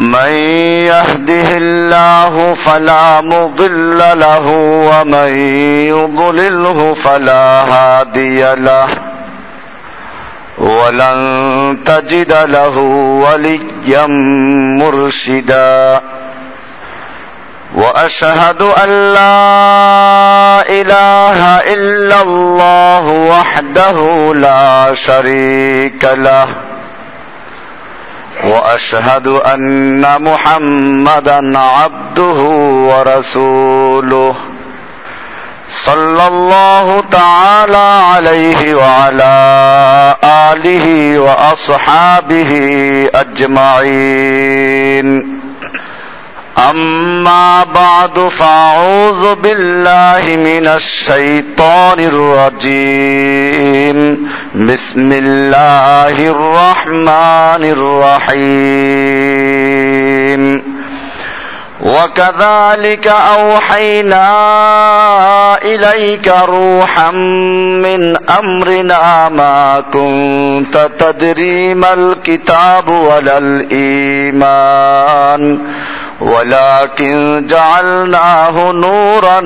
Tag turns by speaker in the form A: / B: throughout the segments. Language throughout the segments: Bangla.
A: من يهده الله فلا مضل له ومن يضلله فلا هادي له. ولن تجد له وليا مرشدا. وأشهد أن لا إله إلا الله وحده لا شريك له. وأشهد أن محمدا عبده ورسوله صلى الله تعالى عليه وعلى آله وأصحابه أجمعين. أما بعد فأعوذ بالله من الشيطان الرجيم. بسم الله الرحمن الرحيم. وكذلك أوحينا إليك روحا من أمرنا ما كنت تدري ما الكتاب ولا الإيمان. ولكن جعلناه نورا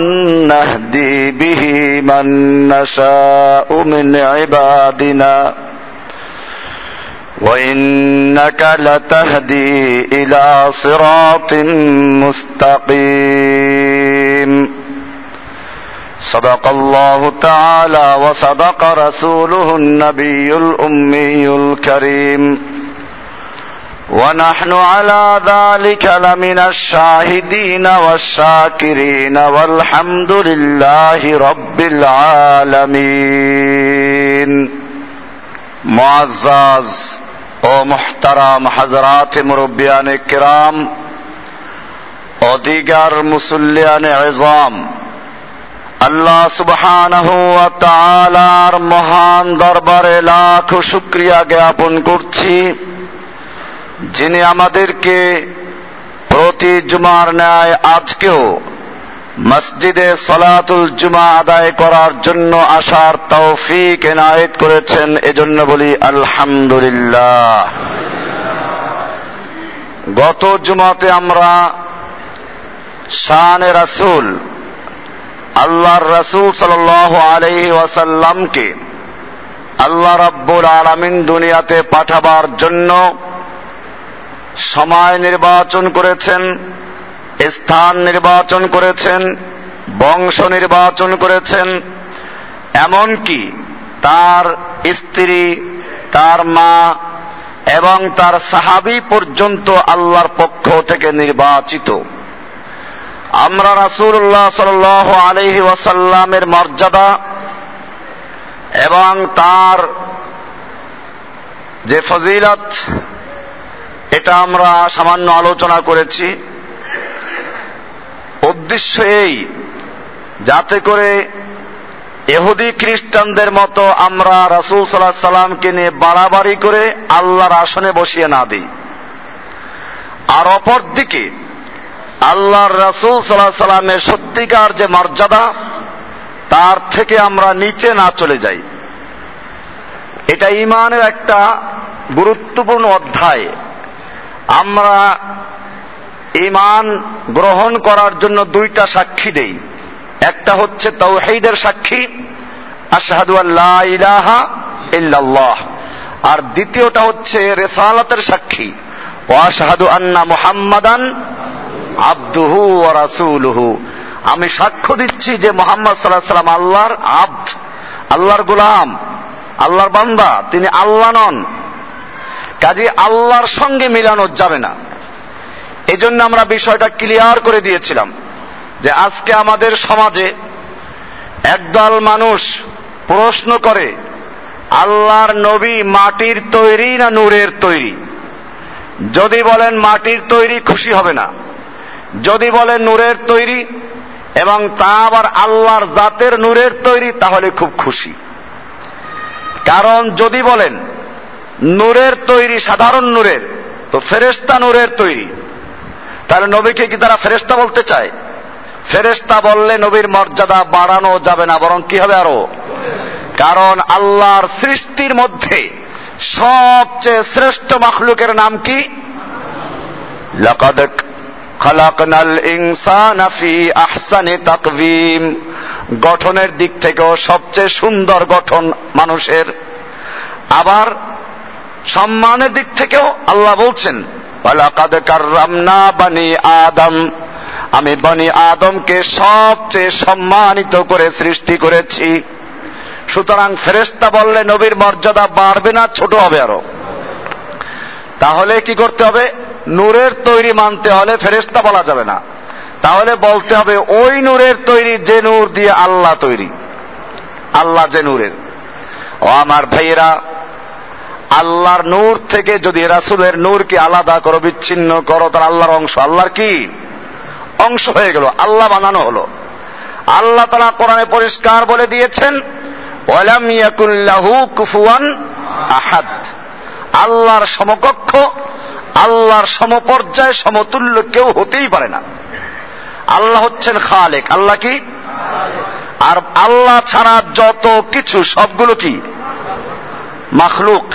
A: نهدي به من نشاء من عبادنا. وإنك لتهدي إلى صراط مستقيم. صدق الله تعالى وصدق رسوله النبي الأمي الكريم. ونحن على ذلك لمن الشاهدين والشاكرين والحمد لله رب العالمين معزز ও মুহতারাম হাজরাত মুরব্বিয়ান কিরাম অদিগার মুসল্লিয়ান এজম আল্লাহ সুবহানাহু ওয়া তাআলার মহান দরবারে লাখ শুকরিয়া জ্ঞাপন করছি যিনি আমাদেরকে প্রতি জুমার ন্যায় আজকেও মসজিদে সলাতুল জুমা আদায় করার জন্য আসার তৌফিক এনায়েত করেছেন, এজন্য বলি আলহামদুলিল্লাহ। গত জুমাতে আমরা শানে রাসুল, আল্লাহর রাসুল সাল আলহি ওয়াসাল্লামকে আল্লাহ রাব্বুল আলামিন দুনিয়াতে পাঠাবার জন্য সময় নির্বাচন করেছেন, স্থান নির্বাচন করেছেন, বংশ নির্বাচন করেছেন, এমনকি তার স্ত্রী, তার মা এবং তার সাহাবি পর্যন্ত আল্লাহর পক্ষ থেকে নির্বাচিত। আমরা রাসুল্লাহ সাল আলহি ওয়াসাল্লামের মর্যাদা এবং তার যে ফজিলত এটা আমরা সামান্য আলোচনা করেছি। উদ্দেশ্য এই, যাতে করে এহুদি খ্রিস্টানদের মতো আমরা রাসুল সাল্লাহ সাল্লামকে নিয়ে বাড়াবাড়ি করে আল্লাহর আসনে বসিয়ে না দিই। আর অপরদিকে, আল্লাহর রাসুল সাল্লাহ সাল্লামের সত্যিকার যে মর্যাদা, তার থেকে আমরা নিচে না চলে যাই। এটা ইমানের একটা গুরুত্বপূর্ণ অধ্যায়। আমরা ইমান গ্রহণ করার জন্য দুইটা সাক্ষী দেই। একটা হচ্ছে তৌহিদের সাক্ষী, আশহাদু আল্লাহ ইল্লাল্লাহ। আর দ্বিতীয়টা হচ্ছে রেসালাতের সাক্ষী ও আশহাদু আন্না মুহাম্মাদান আব্দুহু ও রাসূলুহু। আমি সাক্ষ্য দিচ্ছি যে মোহাম্মদ সাল্লাহ সাল্লাম আল্লাহর আব্দ, আল্লাহর গুলাম, আল্লাহর বান্দা। তিনি আল্লাহ নন কাজে আল্লাহর সঙ্গে মিলানো যাবে না। এই জন্য আমরা বিষয়টা ক্লিয়ার করে দিয়েছিলাম যে আজকে আমাদের সমাজে একদল মানুষ প্রশ্ন করে, আল্লাহর নবী মাটির তৈরি না নূরের তৈরি? যদি বলেন মাটির তৈরি খুশি হবে না। যদি বলেন নূরের তৈরি এবং তা আবার আল্লাহর জাতের নূরের তৈরি, তাহলে খুব খুশি। কারণ যদি বলেন নূরের তৈরি, সাধারণ নূরের। তো ফেরেস্তা নূরের তৈরি। তাহলে নবীকে কি তারা ফেরেস্তা বলতে চায়? ফেরেস্তা বললে নবীর মর্যাদা বাড়ানো যাবে না, বরং কি হবে আরও? কারণ আল্লাহর সৃষ্টির মধ্যে সবচেয়ে শ্রেষ্ঠ মখলুকের নাম কি? আহসানি তাকভিম গঠনের দিক থেকেও সবচেয়ে সুন্দর গঠন মানুষের। আবার সম্মানের দিক থেকেও আল্লাহ বলছেন বানি আদম। আমি বনি আদমকে সবচেয়ে সম্মানিত করে সৃষ্টি করেছি। সুতরাং ফেরেস্তা বললে, নবীর মর্যাদা বাড়বে না, ছোট হবে আরও। তাহলে কি করতে হবে? নূরের তৈরি মানতে হলে ফেরেস্তা বলা যাবে না। তাহলে বলতে হবে, ওই নূরের তৈরি যে নূর দিয়ে আল্লাহ তৈরি, আল্লাহ যে নূরের। ও আমার ভাইয়েরা আল্লাহর নূর থেকে যদি রাসুলের নূরকে আলাদা করো, বিচ্ছিন্ন করো, তার আল্লাহর অংশ। আল্লাহর কি? অংশ হয়ে গেল, আল্লাহ বানানো হলো। আল্লাহ তারা কোরআনে পরিষ্কার বলে দিয়েছেন কুফুয়ান আহাদ। আল্লাহর সমকক্ষ, আল্লাহর সমপর্যায়, সমতুল্য কেউ হতেই পারে না। আল্লাহ হচ্ছেন খালেক। আল্লাহ কি? আর আল্লাহ ছাড়া যত কিছু, সবগুলো কি? মাখলুক।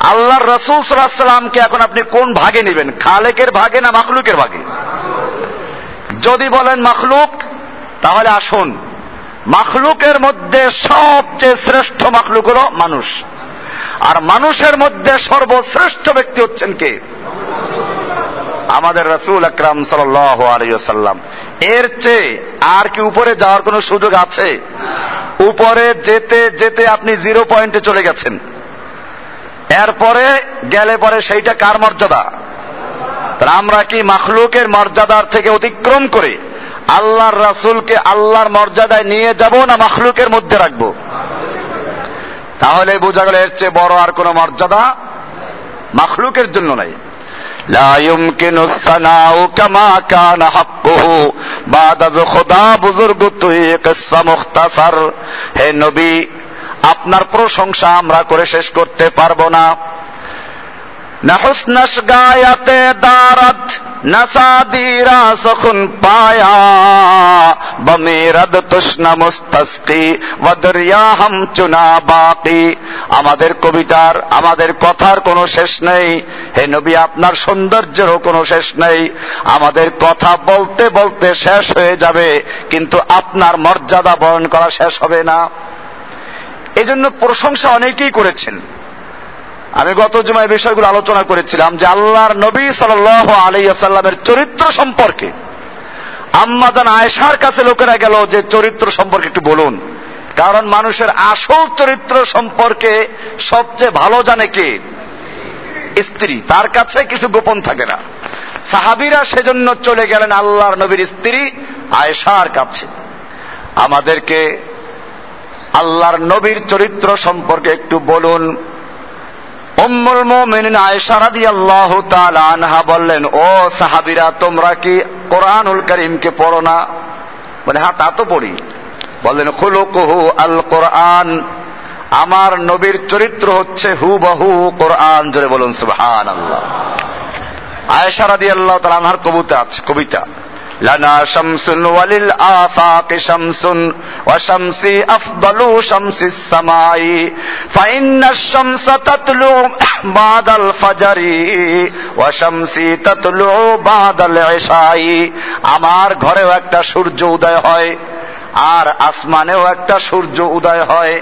A: আল্লাহর রসুল সাল্লামকে এখন আপনি কোন ভাগে নেবেন? খালেকের ভাগে না মাখলুকের ভাগে? যদি বলেন মাখলুক, তাহলে আসুন। মাখলুকের মধ্যে সবচেয়ে শ্রেষ্ঠ মাখলুক হল মানুষ। আর মানুষের মধ্যে সর্বশ্রেষ্ঠ ব্যক্তি হচ্ছেন কে? আমাদের রসুল আকরাম সাল্লাম এর চেয়ে আর কি উপরে যাওয়ার কোন সুযোগ আছে? উপরে যেতে যেতে আপনি জিরো পয়েন্টে চলে গেছেন। এরপরে গেলে পরে সেইটা কার মর্যাদা আমরা কি মাখলুকের মর্যাদার থেকে অতিক্রম করে আল্লাহর রাসুলকে আল্লাহর মর্যাদায় নিয়ে যাব না মাখলুকের মধ্যে রাখবো তাহলে বোঝা গেল এর চেয়ে বড় আর কোন মর্যাদা মাখলুকের জন্য নাই لا يمكن الثناء كما كان حقه بعد خدا বুজুর্গ তুই কিসসা মুখতাসার হে নবী আপনার প্রশংসা আমরা করে শেষ করতে পারব না। নাহুসনাস গায়াতে দারাত নাসাদিরা সখুন পায়া, বমিরদ তুষ্ণা মুস্তাসকি ওয়াদরিয়া হাম চুনা বাকি। আমাদের কবিতার, আমাদের কথার কোনো শেষ নেই। হে নবী, আপনার সৌন্দর্যেরও কোনো শেষ নেই। আমাদের কথা বলতে বলতে শেষ হয়ে যাবে, কিন্তু আপনার মর্যাদা বরণ করা শেষ হবে না। এজন্য প্রশংসা অনেকেই করেছেন। আমি গত জুমায় বিষয়গুলো আলোচনা করেছিলাম যে আল্লাহর নবী সাল আলাইসাল্লামের চরিত্র সম্পর্কে। আম্মাদান আয়েশার কাছে লোকেরা গেল যে চরিত্র সম্পর্কে একটু বলুন। কারণ মানুষের আসল চরিত্র সম্পর্কে সবচেয়ে ভালো জানে কে? স্ত্রী। তার কাছে কিছু গোপন থাকে না। সাহাবিরা সেজন্য চলে গেলেন আল্লাহর নবীর স্ত্রী আয়েশার কাছে। আমাদেরকে আল্লাহর নবীর চরিত্র সম্পর্কে একটু বলুন। উম্মুল মুমিনিন আয়েশা রাদিয়াল্লাহু তাআলা আনহা বললেন, ও সাহাবীরা, তোমরা কি কোরআনুল কারীমকে পড়ো না? বলে হ্যাঁ তা তো পড়ি। বললেন, খুলুকুহু আল কোরআন, আমার নবীর চরিত্র হচ্ছে হুবহু কোরআন। জোরে বলুন, সুবহানাল্লাহ। আয়েশা রাদিয়াল্লাহু তাআলা আনহার কবিতা আছে, কবিতা। لنا شمس وللآفاق شمس وشمسي أفضل شمس السماء فإن الشمس تطلع بعد الفجر وشمسي تطلع بعد العشاء আমার ঘরেও একটা সূর্য উদয় হয় আর আসমানেও একটা সূর্য উদয় হয়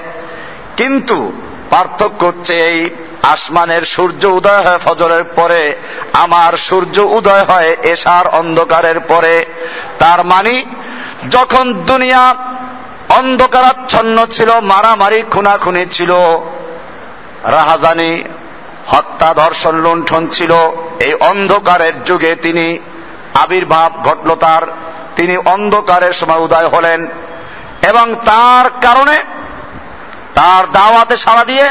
A: কিন্তু পার্থক্য হচ্ছে এই আসমানের সূর্য উদয় হয় ফজরের পরে, আমার সূর্য উদয় হয় এশার অন্ধকারের পরে। তার মানে যখন দুনিয়া অন্ধকারাচ্ছন্ন ছিল, মারামারি, খুনাখুনি ছিল, রাহাজানি, হত্যা, ধর্ষণ, লুণ্ঠন ছিল, এই অন্ধকারের যুগে তিনি আবির্ভাব ঘটল তার। তিনি অন্ধকারের সময় উদয় হলেন এবং তার কারণে তার দাওয়াতে সাড়া দিয়ে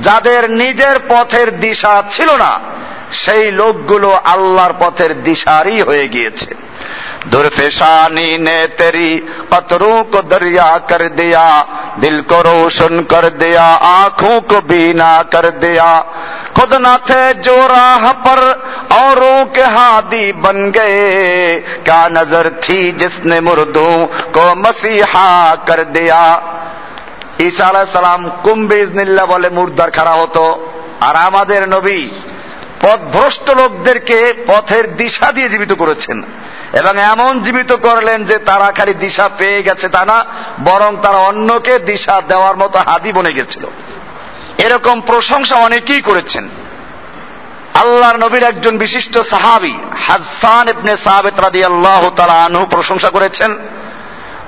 A: যাদের নিজের পথের দিশা ছিল না সেই লোকগুলো আল্লাহর পথের দিশারি হয়ে গিয়েছে दुर्फिशानी ने तेरी पत्थरों को दरिया कर दिया दिल को रोशन कर दिया आंखों को बीना कर दिया खुद न थे जो राह पर औरों के हादी बन गए क्या नजर थी जिसने मुर्दों को मसीहा कर दिया ঈসা আলাহ সালাম কুম্বে ইজনিল্লা বলে মুর্দার খাড়া হতো। আর আমাদের নবী পথভ্রষ্ট লোকদেরকে পথের দিশা দিয়ে জীবিত করেছেন। এবং এমন জীবিত করলেন যে তারা খালি দিশা পেয়ে গেছে তা না, বরং তারা অন্যকে দিশা দেওয়ার মতো হাদি বনে গেছিল। এরকম প্রশংসা অনেকেই করেছেন। আল্লাহর নবীর একজন বিশিষ্ট সাহাবি হাসান ইবনে সাহাবেত রাদিয়াল্লাহু তাআলা আনহু প্রশংসা করেছেন।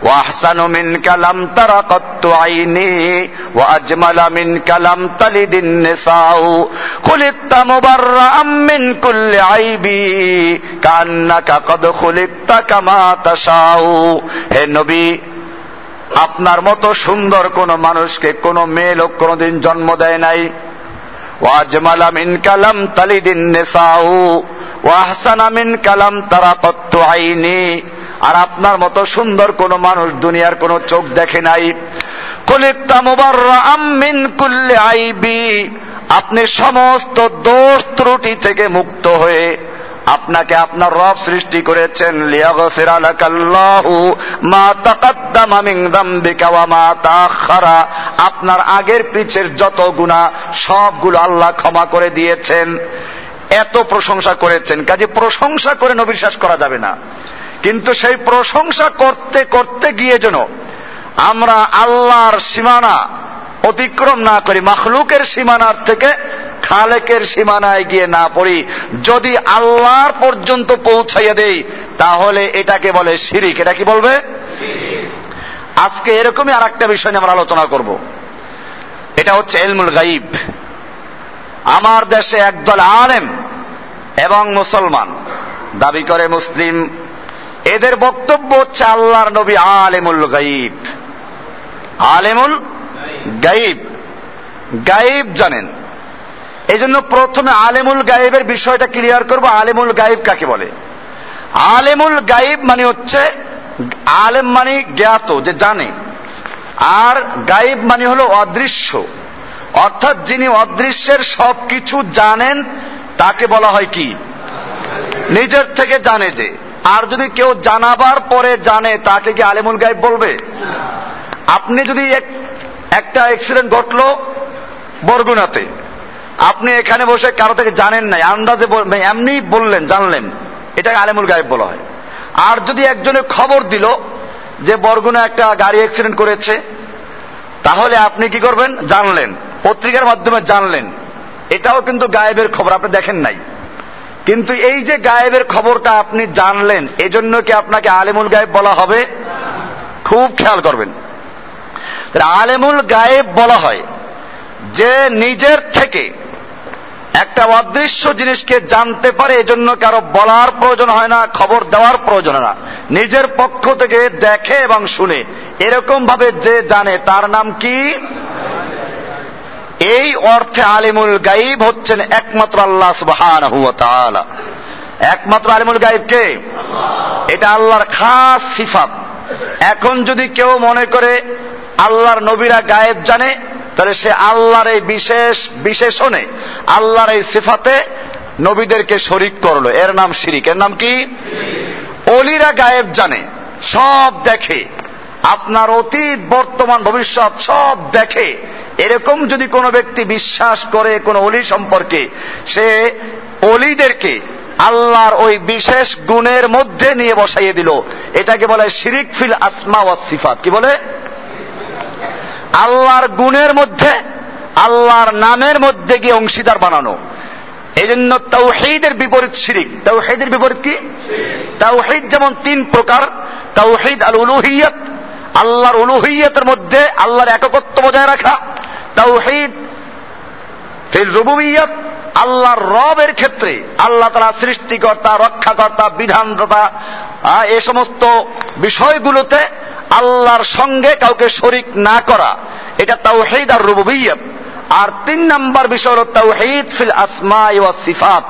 A: واحسن منك لم تر قط عيني واجمل منك لم تلد النساء خلقت مبرأ من كل عيب كأنك قد خلقت كما تشاء হে নবী আপনার মতো সুন্দর কোন মানুষকে কোন মেয়ে লোক কোনদিন জন্ম দেয় নাই ওয়াজমালা মিন কালাম তালিদিন নেসাউ ওয়াহসানা মিন কালাম তারা কত্তু আইনি আর আপনার মতো সুন্দর কোন মানুষ দুনিয়ার কোন চোখ দেখে নাই। আম্মিন কুল্লে আইবি। আপনি সমস্ত দোষ ত্রুটি থেকে মুক্ত হয়ে আপনাকে আপনার রব সৃষ্টি করেছেন। আপনার আগের পিছের যত গুনাহ, সবগুলো আল্লাহ ক্ষমা করে দিয়েছেন। এত প্রশংসা করেছেন। কাজে প্রশংসা করে শেষ করা যাবে না। কিন্তু সেই প্রশংসা করতে করতে গিয়ে যেন আমরা আল্লাহর সীমানা অতিক্রম না করি, মখলুকের সীমানার থেকে খালেকের সীমানায় গিয়ে না পড়ি। যদি আল্লাহর পর্যন্ত পৌঁছাইয়া দেই, তাহলে এটাকে বলে শিরিক। এটা কি বলবে? আজকে এরকমই আর একটা বিষয় নিয়ে আমরা আলোচনা করব। এটা হচ্ছে এলমুল গাইব আমার দেশে একদল আলেম এবং মুসলমান দাবি করে মুসলিম এদের বক্তব্য হচ্ছে আল্লাহর নবী আলেমুল গাইব। আলেমুল গাইব। গাইব জানেন। এই জন্য প্রথমে আলেমুল গাইবের বিষয়টা ক্লিয়ার করব। আলেমুল গাইব কাকে বলে? আলেমুল গাইব মানে হচ্ছে, আলেম মানে জ্ঞাত, যে জানে। আর গাইব মানে হলো অদৃশ্য। অর্থাৎ যিনি অদৃশ্যের সব কিছু জানেন, তাকে বলা হয় কি? নিজের থেকে জানে যে। আর যদি কেউ জানাবার পরে জানে, তাকে কি আলেমুল গাইব বলবে? আপনি যদি একটা অ্যাক্সিডেন্ট ঘটলো বরগুনাতে, আপনি এখানে বসে কারও থেকে জানেন নাই, আন্দাজে এমনি বললেন, জানলেন, এটাকে আলেমুল গায়েব বলা হয়। আর যদি একজনে খবর দিল যে বরগুনা একটা গাড়ি অ্যাক্সিডেন্ট করেছে, তাহলে আপনি কি করবেন? জানলেন। পত্রিকার মাধ্যমে জানলেন। এটাও কিন্তু গায়েবের খবর, আপনি দেখেন নাই। কিন্তু এই যে গায়েবের খবরটা আপনি জানলেন, এজন্য কি আপনাকে আলেমুল গায়েব বলা হবে? খুব খেয়াল করবেন। আলেমুল গায়েব বলা হয় যে নিজের থেকে একটা অদৃশ্য জিনিসকে জানতে পারে, এজন্য কারও বলার প্রয়োজন হয় না, খবর দেওয়ার প্রয়োজন হয় না। নিজের পক্ষ থেকে দেখে এবং শুনে। এরকম ভাবে যে জানে, তার নাম কি? এই অর্থে আলিমুল গাইব হচ্ছেন একমাত্র আল্লাহ সুবহান একমাত্র আলিমুল গাইব কে? এটা আল্লাহর খাস সিফাত। এখন যদি কেউ মনে করে আল্লাহর নবীরা গায়েব জানে, তাহলে সে আল্লাহর এই বিশেষ বিশেষণে, আল্লাহর এই সিফাতে নবীদেরকে শরিক করল। এর নাম শিরিক। এর নাম কি? অলিরা গায়েব জানে, সব দেখে। আপনার অতীত, বর্তমান, ভবিষ্যৎ সব দেখে। এরকম যদি কোনো ব্যক্তি বিশ্বাস করে কোন অলি সম্পর্কে, সে অলিদেরকে আল্লাহর ওই বিশেষ গুণের মধ্যে নিয়ে বসাইয়ে দিল। এটাকে বলে শিরিক ফিল আসমা ওয়া সিফাত। কি বলে? আল্লাহর গুণের মধ্যে, আল্লাহর নামের মধ্যে গিয়ে অংশীদার বানানো। এই জন্য তাওহিদের বিপরীত শিরিক। তাওহিদের বিপরীত কি? তাওহিদ যেমন তিন প্রকার। তাওহিদ আল উলুহিয়ত আল্লাহর উলুহিয়তের মধ্যে আল্লাহর এককত্ব বজায় রাখা তাওহিদ ফিল রুবুবিয়ত, আল্লাহর রবের ক্ষেত্রে, আল্লাহ তারা সৃষ্টিকর্তা, রক্ষাকর্তা, বিধানদাতা এ সমস্ত বিষয়গুলোতে আল্লাহর সঙ্গে কাউকে শরিক না করা, এটা তাওহিদ আর রুবুবিয়ত। আর তিন নাম্বার বিষয় হল তাওহিদ ফিল আসমা ওয়া সিফাত।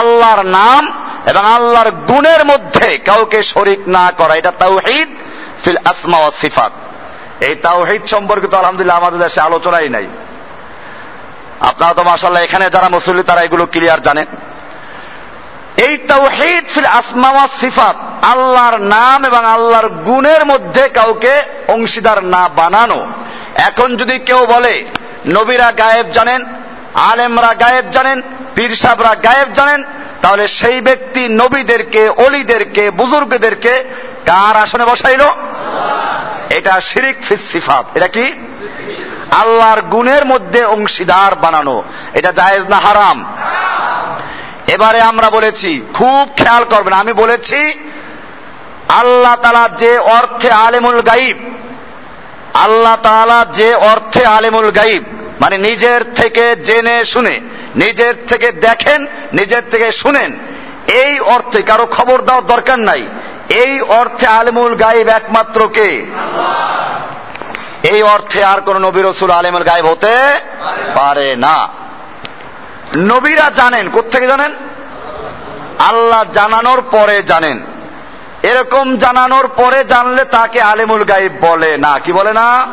A: আল্লাহর নাম এবং আল্লাহর গুণের মধ্যে কাউকে শরিক না করা, এটা তাওহিদ ফিল আসমা ও সিফাত। এই তাওহিদ সম্পর্কিত আলহামদুলিল্লাহ আমাদের দেশে আলোচনাই নাই। আপনারা তো মাসাল্লাহ এখানে যারা মুসল্লি, তারা এগুলো ক্লিয়ার জানেন। এই তাওহিদ ফিল আসমা ওয়া সিফাত, আল্লাহর নাম এবং আল্লাহর গুণের মধ্যে কাউকে অংশীদার না বানানো। এখন যদি কেউ বলে, নবীরা গায়েব জানেন, আলেমরা গায়েব জানেন, পীর সাহরা গায়েব জানেন, তাহলে সেই ব্যক্তি নবীদেরকে, অলিদেরকে, বুজুর্গদেরকে কার আসনে বসাইল? এটা শিরিক ফিস সিফাত। এটা কি? আল্লাহর গুণের মধ্যে অংশীদার বানানো। এটা জায়েজ না হারাম? এবারে আমরা বলেছি, খুব খেয়াল করবেন, আমি বলেছি, আল্লাহ তালা যে অর্থে আলেমুল গাইব আল্লাহ তালা যে অর্থে আলেমুল গাইব মানে নিজের থেকে জেনে শুনে, নিজের থেকে দেখেন, নিজের থেকে শুনেন, এই অর্থে কারও খবর দেওয়ার দরকার নাই। এই অর্থে আলেমুল গাইব একমাত্র কে? এই অর্থে আর কোন নবী রসুল আলেমুল গাইব হতে পারে না। নবীরা জানেন কোথেকে জানেন? আল্লাহ জানানোর পরে জানেন। এরকম জানানোর পরে জানলে তাকে আলেমুল গাইব বলে না। কি বলে না?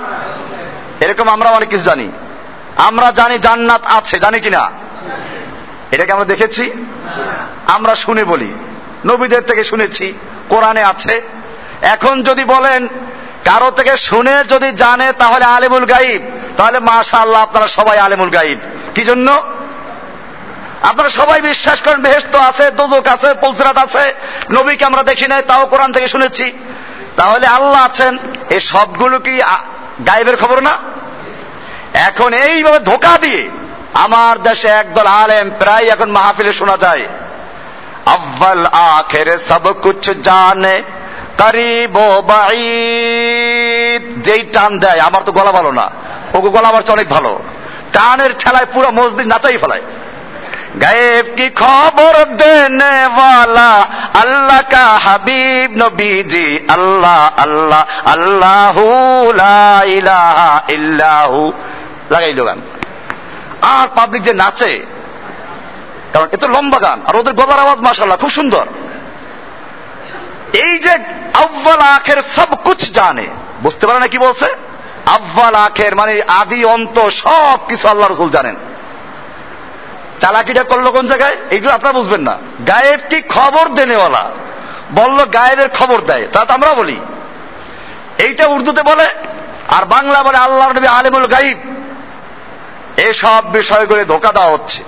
A: এরকম আমরা অনেক কিছু জানি। আমরা জানি জান্নাত আছে, জানি কিনা? এটাকে আমরা দেখেছি? আমরা শুনে বলি। নবীদের থেকে শুনেছি। কোরআনে আছে। এখন যদি বলেন, কারও থেকে শুনে যদি জানে, তাহলে আলেমুল গাইব। তাহলে মাশা আল্লাহ আপনারা সবাই আলেমুল গাইব। কি জন্য আপনারা সবাই বিশ্বাস করেন বেহেস্ত আছে দোজক আছে, পলসিরাত আছে। নবীকে আমরা দেখি নাই, তাও কোরআন থেকে শুনেছি। তাহলে আল্লাহ আছেন, এই সবগুলো কি গাইবের খবর না? এখন এইভাবে ধোকা দিয়ে আমার দেশে একদল আলেম প্রায় এখন মাহফিলে শোনা যায়। আব্বাল আখের সব কুছ জানে করিব যেই টান দেয় আমার তো গলা ভালো না ওকে গলা আমার অনেক ভালো টানের ঠেলায় পুরো মসজিদ নাচাই ফেলায় গায়েব কি খবর দেনে वाला अल्लाह का हबीब नबी जी अल्लाह अल्लाह अल्लाह ला इलाहा इल्लाहु লাগাইল গান আর পাবলিক যে নাচে কারণ এত লম্বা গান, আর ওদের গলার আওয়াজ মাসাল্লাহ খুব সুন্দর। এই যে আব্বাল আখের সব কুছ জানে, বুঝতে পারে না কি বলছে? আব্বাল আখের মানে আদি, অন্ত সব কিছু আল্লাহ রসুল জানেন। চালাকিটা করল কোন জায়গায়? এইগুলো আপনারা বুঝবেন না। গায়েব কি খবর দেনেওয়ালা? বলল গায়েবের খবর দেয়, তো আমরা বলি। এইটা উর্দুতে বলে, আর বাংলা বলে আল্লাহ নবী আলিমুল গাইব এসব বিষয়গুলি ধোকা দেওয়া হচ্ছে।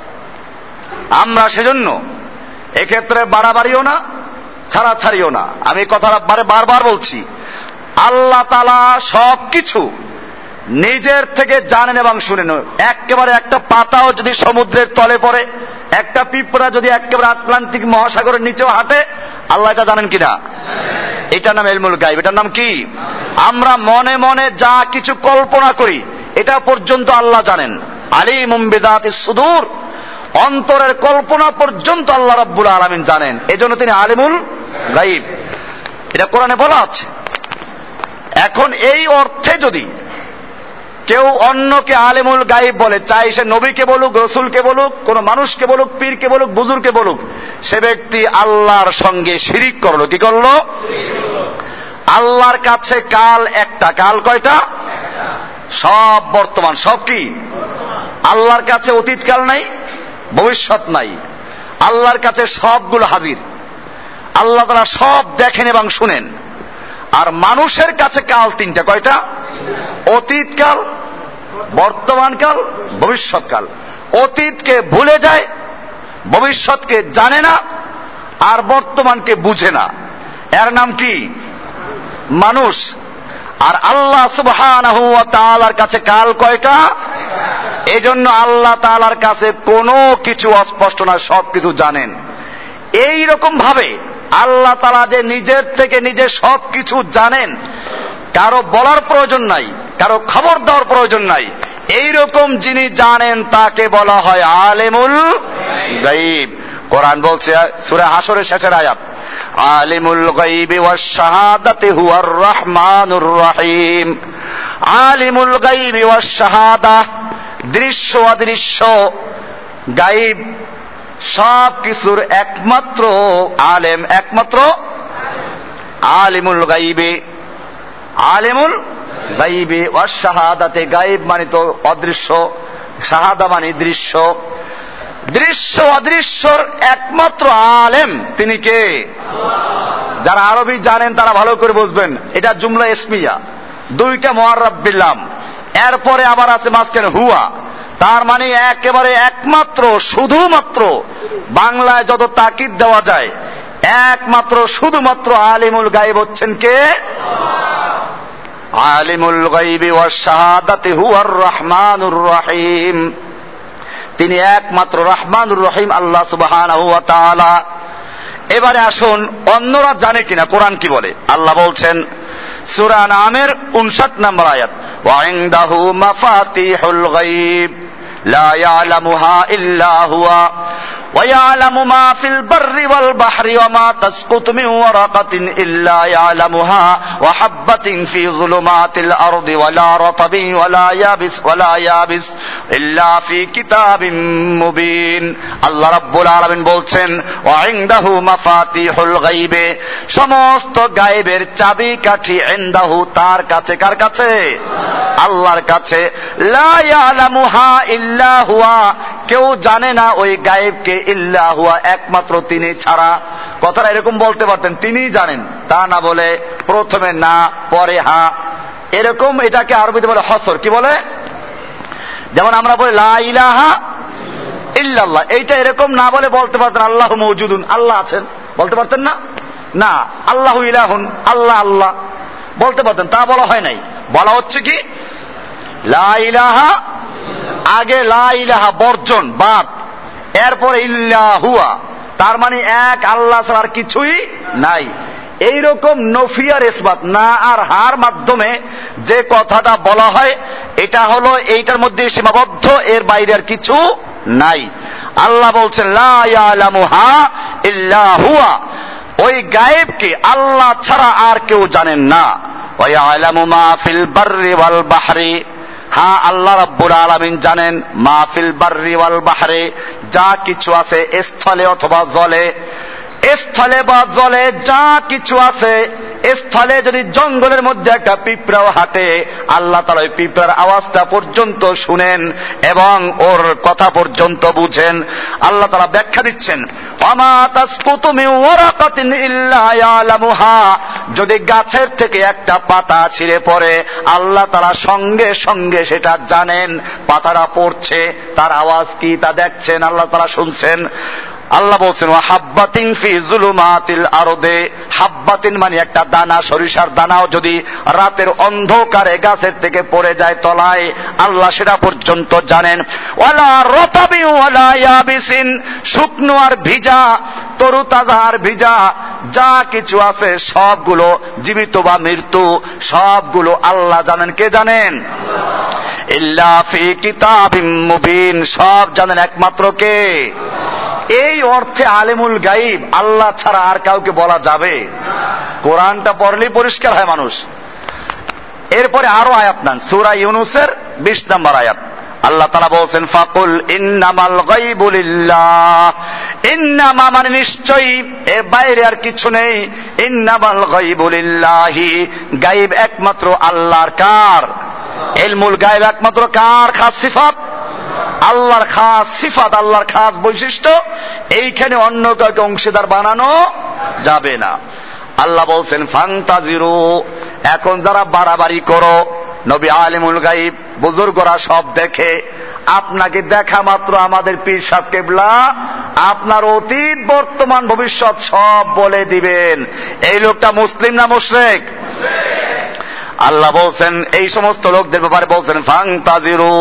A: আমরা সেজন্য এক্ষেত্রে বাড়াবাড়িও না ছাড়া ছাড়িও না। আমি কথাটা বারে বারবার বলছি, আল্লাহ তালা সব কিছু নিজের থেকে জানেন এবং শুনেন। একেবারে একটা পাতাও যদি সমুদ্রের তলে পড়ে, একটা পিঁপড়া যদি একেবারে আটলান্টিক মহাসাগরের নিচেও হাঁটে, আল্লাহ এটা জানেন কিনা? এটার নাম এলমুল গাইব এটার নাম কি? আমরা মনে মনে যা কিছু কল্পনা করি, এটা পর্যন্ত আল্লাহ জানেন। আলী মুম্বিদাত সুদূর অন্তরের কল্পনা পর্যন্ত আল্লাহ রাব্বুল আলমিন জানেন। এজন্য তিনি আলিমুল গাইব এটা কোরআনে বলা আছে। এখন এই অর্থে যদি কেউ অন্যকে আলেমুল গাইব বলে, চাই সে নবীকে বলুক, রসুলকে বলুক, কোন মানুষকে বলুক, পীরকে বলুক, বুজুরকে বলুক, সে ব্যক্তি আল্লাহর সঙ্গে শিরিক করল, কি করল? আল্লাহর কাছে কাল একটা। কাল কয়টা? সব বর্তমান। সব কি? আল্লাহর কাছে অতীতকাল নাই? ভবিষ্যৎ নাই। আল্লাহর কাছে সবগুলো হাজির। আল্লাহ তারা সব দেখেন এবং শুনেন। আর মানুষের কাছে কাল তিনটা, কয়টা? অতীতকাল, বর্তমানকাল, ভবিষ্যৎকাল। অতীতকে ভুলে যায়, ভবিষ্যৎকে জানে না, আর বর্তমানকে বুঝে না। এর নাম কি? মানুষ। আর আল্লাহ সুবহানার কাছে কাল কয়টা? এই জন্য আল্লাহ তালার কাছে কোনো কিছু অস্পষ্ট না সব কিছু জানেন। এই রকম ভাবে আল্লাহ তালা যে নিজের থেকে নিজে সব কিছু জানেন, কারও বলার প্রয়োজন নাই, কারও খবর দেওয়ার প্রয়োজন নাই। এইরকম যিনি জানেন, তাকে বলা হয় আলেমুল গাইব। কোরআন বলছে, সুরে হাসরের শেষের আয়াত, আলিমুল গাইবি ওয়াস শাহাদাতি হুয়ার রহমানুর রহিম। আলিমুল গাইবি ওয়াস শাহাদা দৃশ্য অদৃশ্য গাইব সব কিছুর একমাত্র আলেম, একমাত্র আলিমুল গাইবে। আলিমুল গাইবে। অশাহাদাতে গাইব মানে তো অদৃশ্য, শাহাদা মানে দৃশ্য। দৃশ্য অদৃশ্যর একমাত্র আলেম তিনি কে? যারা আরবি জানেন তারা ভালো করে বুঝবেন। এটা জুমলা ইসমিয়া। দুইটা মোয়াররাব বিল্লাম। এরপরে আবার আছে মাঝখানে হুয়া। তার মানে একেবারে একমাত্র, শুধুমাত্র বাংলায় যত তাকিদ দেওয়া যায়, একমাত্র, শুধুমাত্র আলিমুল গাইব হচ্ছেন কে? আলিমুল গাইবি ওয়া শাহাদাতি হুয়ার রহমানুর রহিম। তিনি একমাত্র রহমানুর রহিম আল্লাহ তাআলা। এবারে আসুন, অন্যরা জানে কিনা, কোরআন কি বলে? আল্লাহ বলছেন, সূরা নামের 59 নম্বর আয়াত। ওয়া ইনদাহু মাফাতিহুল গায়ব লা ইয়ালামুহা ইল্লা হুয়া ويعلم ما في البر والبحر وما تسقط من ورقة إلا يعلمها وحبة في ظلمات الأرض ولا رطب ولا يابس ولا يابس إلا في كتاب مبين আল্লাহ রাব্বুল আলামিন বলছেন ওয়াইন্দাহু মাফাতিহুল গায়বে সমস্ত গায়েবের চাবি কাঠি ইনদাহু তার কাছে কার কাছে আল্লাহর কাছে লা ইয়ালামুহা ইল্লা হুয়া কেউ জানে না ওই গায়েবকে ইল্লা হুয়া, একমাত্র তিনি ছাড়া। কথাটা এরকম বলতে পারতেন, তিনিই জানেন। তা না বলে প্রথমে না, পরে হা। এরকম এটাকে আরবিতে বলে হসর। কি বলে? যেমন আমরা বলি, লা ইলাহা ইল্লাল্লাহ। এইটা এরকম না বলে বলতে পারতেন, আল্লাহ মৌজুদুন। আল্লাহ আছেন। বলতে পারতেন না? না, আল্লাহ ইলাহুন। আল্লাহ আল্লাহ। বলতে পারতেন, তা বলা হয় নাই। বলা হচ্ছে কি? লা ইলাহা, আগে লা ইলাহা, বর্জন, বাদ। এরপরে ইল্লাহুয়া তার মানে এক আল্লাহ আর কিছুই নাই। এইরকম নফিয়ার ইসবাত না আর হার মাধ্যমে যে কথাটা বলা হয়, এটা হলো এইটার মধ্যে সীমাবদ্ধ, এর বাইরে আর কিছু নাই। আল্লাহ বলছেন ইল্লাহুয়া ওই গায়েবকে আল্লাহ ছাড়া আর কেউ জানেন না। ওই আলামু মা ফিল বাহরি। হ্যাঁ আল্লাহ রাব্বুল আলামিন জানেন মাহফিল বার্রি ওয়াল বাহারে, যা কিছু আছে স্থলে অথবা জলে। স্থলে বা জলে যা কিছু আছে স্থলে যদি জঙ্গলের মধ্যে একটা পিঁপড়াও হাঁটে, আল্লাহ তালা ওই পিঁপড়ার আওয়াজটা পর্যন্ত শুনেন এবং ওর কথা পর্যন্ত বুঝেন। আল্লাহ তালা ব্যাখ্যা দিচ্ছেন যদি গাছের থেকে একটা পাতা ছিঁড়ে পড়ে, আল্লাহ তারা সঙ্গে সঙ্গে সেটা জানেন, পাতাটা পড়ছে, তার আওয়াজ কি তা দেখছেন, আল্লাহ তারা শুনছেন। আল্লাহ বলছেন হাব্বাতিন ফি জুলুমাতিল আরদে। হাব্বাতিন মানে একটা দানা, সরিষার দানাও যদি রাতের অন্ধকারে গাছের থেকে পড়ে যায় তলায়, আল্লাহ সেটা পর্যন্ত জানেন। ওয়ালা রতাবি ওয়ালা ইয়াবিসিন। শুকনো আর ভিজা তরু তাজা আর ভিজা, যা কিছু আছে সবগুলো জীবিত বা মৃত্যু, সবগুলো আল্লাহ জানেন। কে জানেন? ইল্লা ফি কিতাবিম মুবিন। সব জানেন একমাত্র কে? এই অর্থে আলেমুল গাইব, আল্লাহ ছাড়া আর কাউকে বলা যাবে। কোরআনটা পড়লেই পরিষ্কার হয় মানুষ। এরপরে আরও আয়াত নান, সুরা ইউনুসের বিশ নম্বর আয়াত। আল্লাহ তারা বলছেন, ফাকুল ইন্নামাল গাইবুলিল্লাহ ইন্নামা মানে নিশ্চয়ই, এর বাইরে আর কিছু নেই। ইন্নামাল গাইবুলিল্লাহি গাইব একমাত্র আল্লাহর কার। এলমুল গাইব একমাত্র কার? খাস সিফাত। আল্লাহর খাস সিফাত, আল্লাহর খাস বৈশিষ্ট্য, এইখানে অন্য কাউকে অংশীদার বানানো যাবে না। আল্লাহ বলছেন, ফান্তাজিরু, এখন যারা বাড়াবাড়ি করো, নবী আলিমুল গাইব, বুজুর্গরা সব দেখে, আপনাকে দেখা মাত্র আমাদের পীর সাহ কেবলা, আপনার অতীত, বর্তমান, ভবিষ্যৎ সব বলে দিবেন। এই লোকটা মুসলিম না মুশরেক? আল্লাহ বলছেন, এই সমস্ত লোকদের ব্যাপারে বলছেন ফাং তাজিরু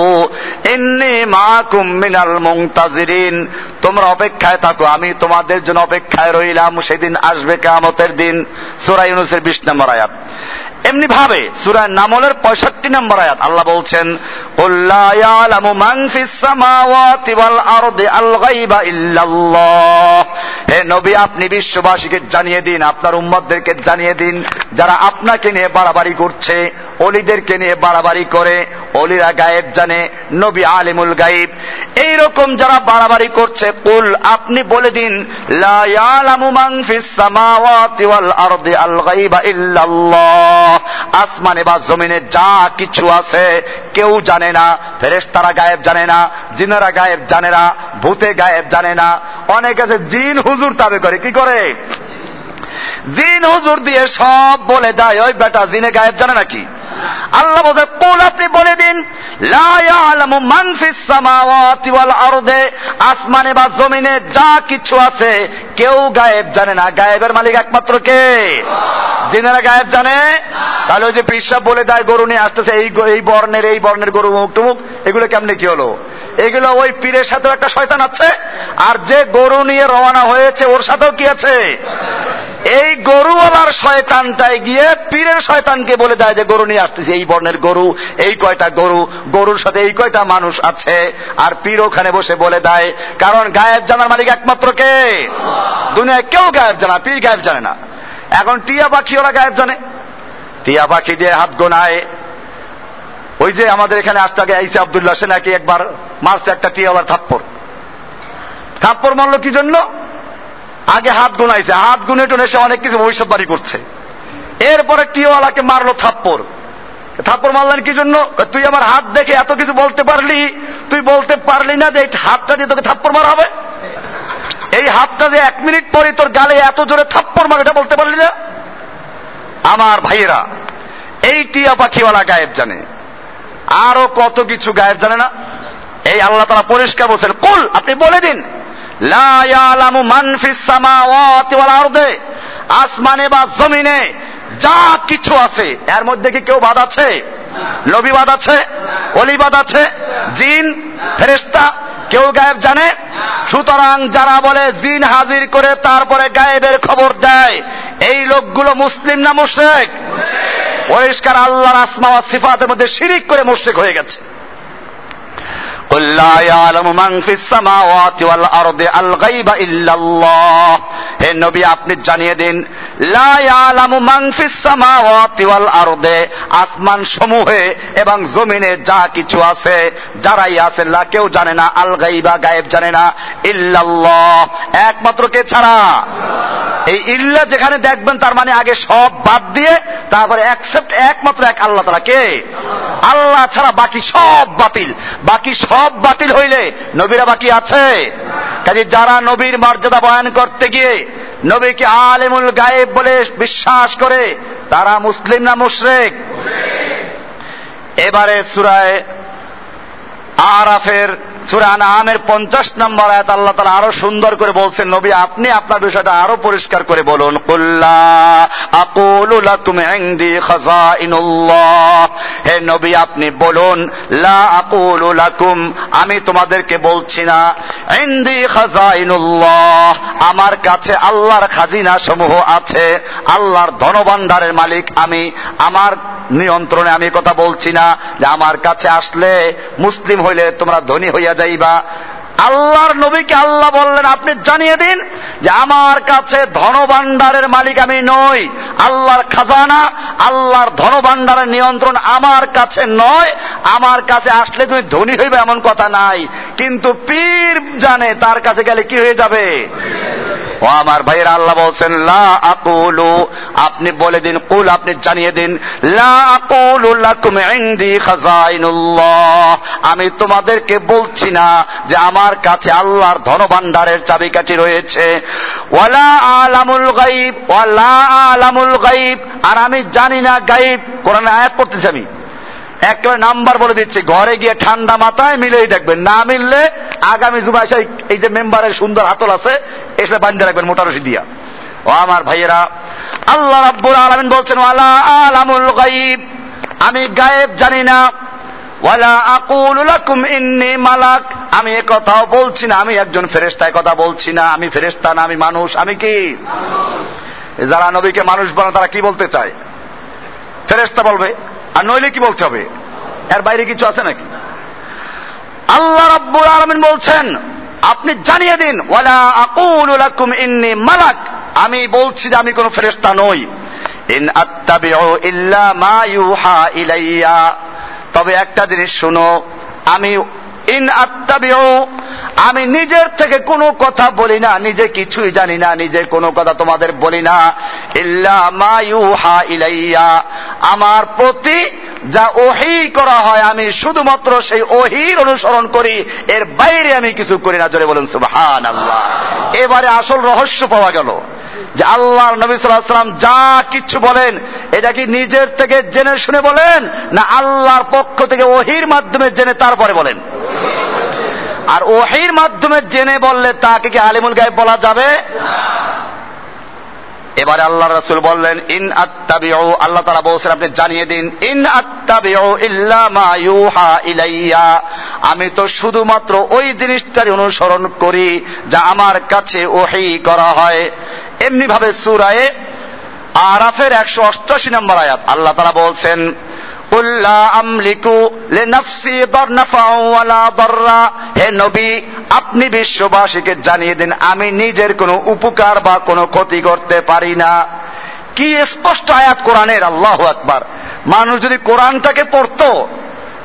A: ইন্নি মাকুম মিনাল মুংতাজিরিন তোমরা অপেক্ষায় থাকো, আমি তোমাদের জন্য অপেক্ষায় রইলাম, সেদিন আসবে কামতের দিন। সুরাই ইউনুসের বিশ নম্বর আয়াত। এমনি ভাবে সুরায় নামলের পঁয়ষট্টি নম্বর আয়াত, আল্লাহ বলছেন হে নবী, আপনি বিশ্ববাসীকে জানিয়ে দিন, আপনার উম্মদদেরকে জানিয়ে দিন, যারা আপনাকে নিয়ে বাড়াবাড়ি করছে। অলিদেরকে নিয়ে বাড়াবাড়ি করে, অলিরা গায়েব জানে, নবী আলিমুল গাইব এইরকম যারা বাড়াবাড়ি করছে, কুল, আপনি বলে দিন মান আসমানে বা জমিনে যা কিছু আছে, কেউ জানে না, ফেরেশতারা গায়েব জানে না, জিনেরা গায়েব জানে না, ভূতে গায়েব জানে না। অনেক আছে, জিন হুজুর তাবে করে, কি করে? জিন হুজুর দিয়ে সব বলে দেয়, ওই বেটা জিনে গায়েব জানে নাকি? আল্লাহ বলতে কুল আপনি বলে দিন, লা ইয়ালামু মান ফিস সামাওয়াতি ওয়াল আরদে, আসমানে বা জমিনে যা কিছু আছে কেউ গায়েব জানে না। গায়েবের মালিক একমাত্র কে? জিনেরা গায়েব জানে? তাহলে ওই যে পিসাব বলে দেয়, গরু নিয়ে আসতেছে, এই এই বর্ণের এই বর্ণের গরু মুখ টুমুক, এগুলো কেমনে কি হলো? এগুলো ওই পীরের সাথেও একটা শয়তান আছে, আর যে গরু নিয়ে রওনা হয়েছে, ওর সাথেও কি আছে? এই গরুওয়ালার শয়তানটাই গিয়ে পীরের শয়তানকে বলে দেয় যে, গরু নিয়ে আসতেছে, এই বর্ণের গরু, এই কয়টা গরু, গরুর সাথে এই কয়টা মানুষ আছে? আর পীর ওখানে বসে বলে দেয়, কারণ গায়েব জানার মালিক একমাত্র কে? দুনিয়ায় কেউ গায়েব জানা পীর গায়েব জানে না। এখন টিয়া পাখি ওরা গায়েব জানে। টিয়া পাখি দিয়ে হাত গোনায়। ওই যে আমাদের এখানে আসতে আগে আইসে আবদুল্লাহ, সে নাকি একবার মারছে একটা টিয়াওয়ালার থাপ্পর থাপ্পর মারলো কি জন্য? আগে হাত গুনাইছে হাত গুনে টুনে সে অনেক কিছু ভবিষ্যৎবাণী করছে। এরপরে টিওয়ালাকে মারলো থাপ্পর থাপ্পর মারলেন কি জন্য? তুই আমার হাত দেখে এত কিছু বলতে পারলি? তুই বলতে পারলি না যে এই হাতটা দিয়ে তোকে থাপ্পর মারা হবে? এই হাতটা যে এক মিনিট পরে তোর গালে এত জোরে থাপ্পর মারে, এটা বলতে পারলি না? আমার ভাইয়েরা, এই টিয়া পাখিওয়ালা গায়েব জানে। আরও কত কিছু গায়েব জানে না? এই আল্লাহ তারা পরিষ্কার বলছেন, কুল, আপনি বলে দিন। মান আরদে, আসমানে বা জমিনে যা কিছু আছে, এর মধ্যে কি কেউ বাদ আছে? নবীবাদ আছে? অলিবাদ আছে? জিন? ফেরেশতা? কেউ গায়েব জানে? সুতরাং যারা বলে জিন হাজির করে তারপরে গায়েবের খবর দেয়, এই লোকগুলো মুসলিম না মুশরিক? পরিষ্কার আল্লাহর আসমা সিফাতের মধ্যে শিরিক করে মুশরিক হয়ে গেছে। قل لا يعلم من في السماوات والأرض الغيب إلا الله হে নবী আপনি জানিয়ে দিন মান আসমান সমূহে এবং জমিনে যা কিছু আছে, যারাই আছে, লা কেউ জানে না, আল গাইবা গায়েব জানে না, ইল্লাল্লাহ। একমাত্র কে ছাড়া? এই ইল্লা যেখানে দেখবেন, তার মানে আগে সব বাদ দিয়ে, তারপরে অ্যাকসেপ্ট একমাত্র এক আল্লাহ তারা কে? আল্লাহ ছাড়া বাকি সব বাতিল। বাকি সব বাতিল হইলে নবীরা বাকি আছে? কাজে যারা নবীর মর্যাদা বয়ান করতে গিয়ে নবীকে আলেমুল গায়েব বলে বিশ্বাস করে, তারা মুসলিম না মুশরেক? এবারে সুরায় আরাফের সুরান আমের পঞ্চাশ নম্বর আয়াত আল্লাহ তালা আরও সুন্দর করে বলছেন, নবী আপনি আপনার বিষয়টা আরও পরিষ্কার করে বলুন। কুল্লা আকুলু লাকুম ইনদি হে নবী, আপনি বলুন, লা আকুলু লাকুম, আমি তোমাদেরকে বলছি না, ইনদি খাজাইনুল্লাহ, আমার কাছে আল্লাহর খাজিনা সমূহ আছে, আল্লাহর ধনভাণ্ডারের মালিক আমি, আমার নিয়ন্ত্রণে আমি কথা বলছি না, যে আমার কাছে আসলে মুসলিম হইলে তোমরা ধনী হইয়া যাইবা। আল্লাহর নবীকে আল্লাহ বললেন, আপনি জানিয়ে দিন যে আমার কাছে ধনভাণ্ডারের মালিক আমি নই, আল্লাহর খাজানা, আল্লাহর ধনভাণ্ডারের নিয়ন্ত্রণ আমার কাছে নয়, আমার কাছে আসলে তুমি ধনী হইবে এমন কথা নাই। কিন্তু পীর জানে তার কাছে গেলে কি হয়ে যাবে? ও আমার ভাইয়ের আল্লাহ বলছেন, লা আকুলু, আপনি বলে দিন, কুল আপনি জানিয়ে দিন, লা আকুলু লাকুম ইনদি খাজাইনুল্লাহ। আমি তোমাদেরকে বলছি না যে আমার কাছে আল্লাহর ধনভাণ্ডারের চাবিকাঠি রয়েছে। ওয়ালা আলামুল গাইব ওয়ালা আলামুল গাইব আর আমি জানি না গাইব কোরআনে আয়াত পড়তেছি আমি। একেবারে নাম্বার বলে দিচ্ছি ঘরে গিয়ে ঠান্ডা মাথায় মিলেই দেখবেন। না মিললে আগামী জুমায় এই যে মেম্বারের সুন্দর হাতল আছে এসে বান্ধে রাখবেন মোটা রশি দিয়া। ও আমার ভাইয়েরা আল্লাহ রাব্বুল আলামিন বলছেন ওয়ালা আলামুল গাইব আমি গায়েব জানি না। ওয়ালা আকুলু লাকুম ইন্নি মালাক। আমি এ কথাও বলছি না আমি একজন ফেরেশতা কথা বলছি না। আমি ফেরেশতা না আমি মানুষ আমি কি? যারা নবীকে মানুষ বানায় তারা কি বলতে চায়? ফেরেশতা বলবে। আর নইলে কি বলতে হবে? এর বাইরে কিছু আছে নাকি? আল্লাহ রাব্বুল আলামিন বলছেন, আপনি জানিয়ে দিন, ওয়ালা আকুলু লাকুম ইন্নি মালাক। আমি বলছি যে আমি কোন ফেরেশতা নই। ইন আত্তাবিউ ইল্লা মা ইউহা ইলাইয়া। তবে একটা জিনিস শুনো, আমি ইন আত্মাবিউ আমি নিজের থেকে কোনো কথা বলি না, নিজে কিছুই জানি না, নিজে কোনো কথা তোমাদের বলি না। ইল্লা মা ইউহা ইলাইয়া। আমার প্রতি যা ওহি করা হয়, আমি শুধুমাত্র সেই ওহির অনুসরণ করি, এর বাইরে আমি কিছু করি না। জোরে বলুন সুবহান আল্লাহ এবারে আসল রহস্য পাওয়া গেল যে আল্লাহ নবী সাল্লাম যা কিছু বলেন, এটা কি নিজের থেকে জেনে শুনে বলেন, না আল্লাহর পক্ষ থেকে ওহির মাধ্যমে জেনে তারপরে বলেন? আর ওহির মাধ্যমে জেনে বললে তাকে কি আলিমুল গায়েব বলা যাবে? এবারে আল্লাহ রসুল বললেন, ইন আত্তাবিউ, আল্লাহ তারা বলছেন, আপনি জানিয়ে দিন, ইন আত্তাবিউ ইল্লা মা ইলাইয়া, আমি তো শুধুমাত্র ওই জিনিসটারই অনুসরণ করি, যা আমার কাছে ওহি করা হয়। এমনি ভাবে সুরায়ে আরাফের একশো অষ্টাশি নম্বর আয়াত, আল্লাহ তারা বলছেন হে নবী, আপনি বিশ্ববাসীকে জানিয়ে দিন, আমি নিজের কোনো উপকার বা কোনো ক্ষতি করতে পারি না। কি স্পষ্ট আয়াত কোরআনের? আল্লাহ আকবার। মানুষ যদি কোরআনটাকে পড়তো,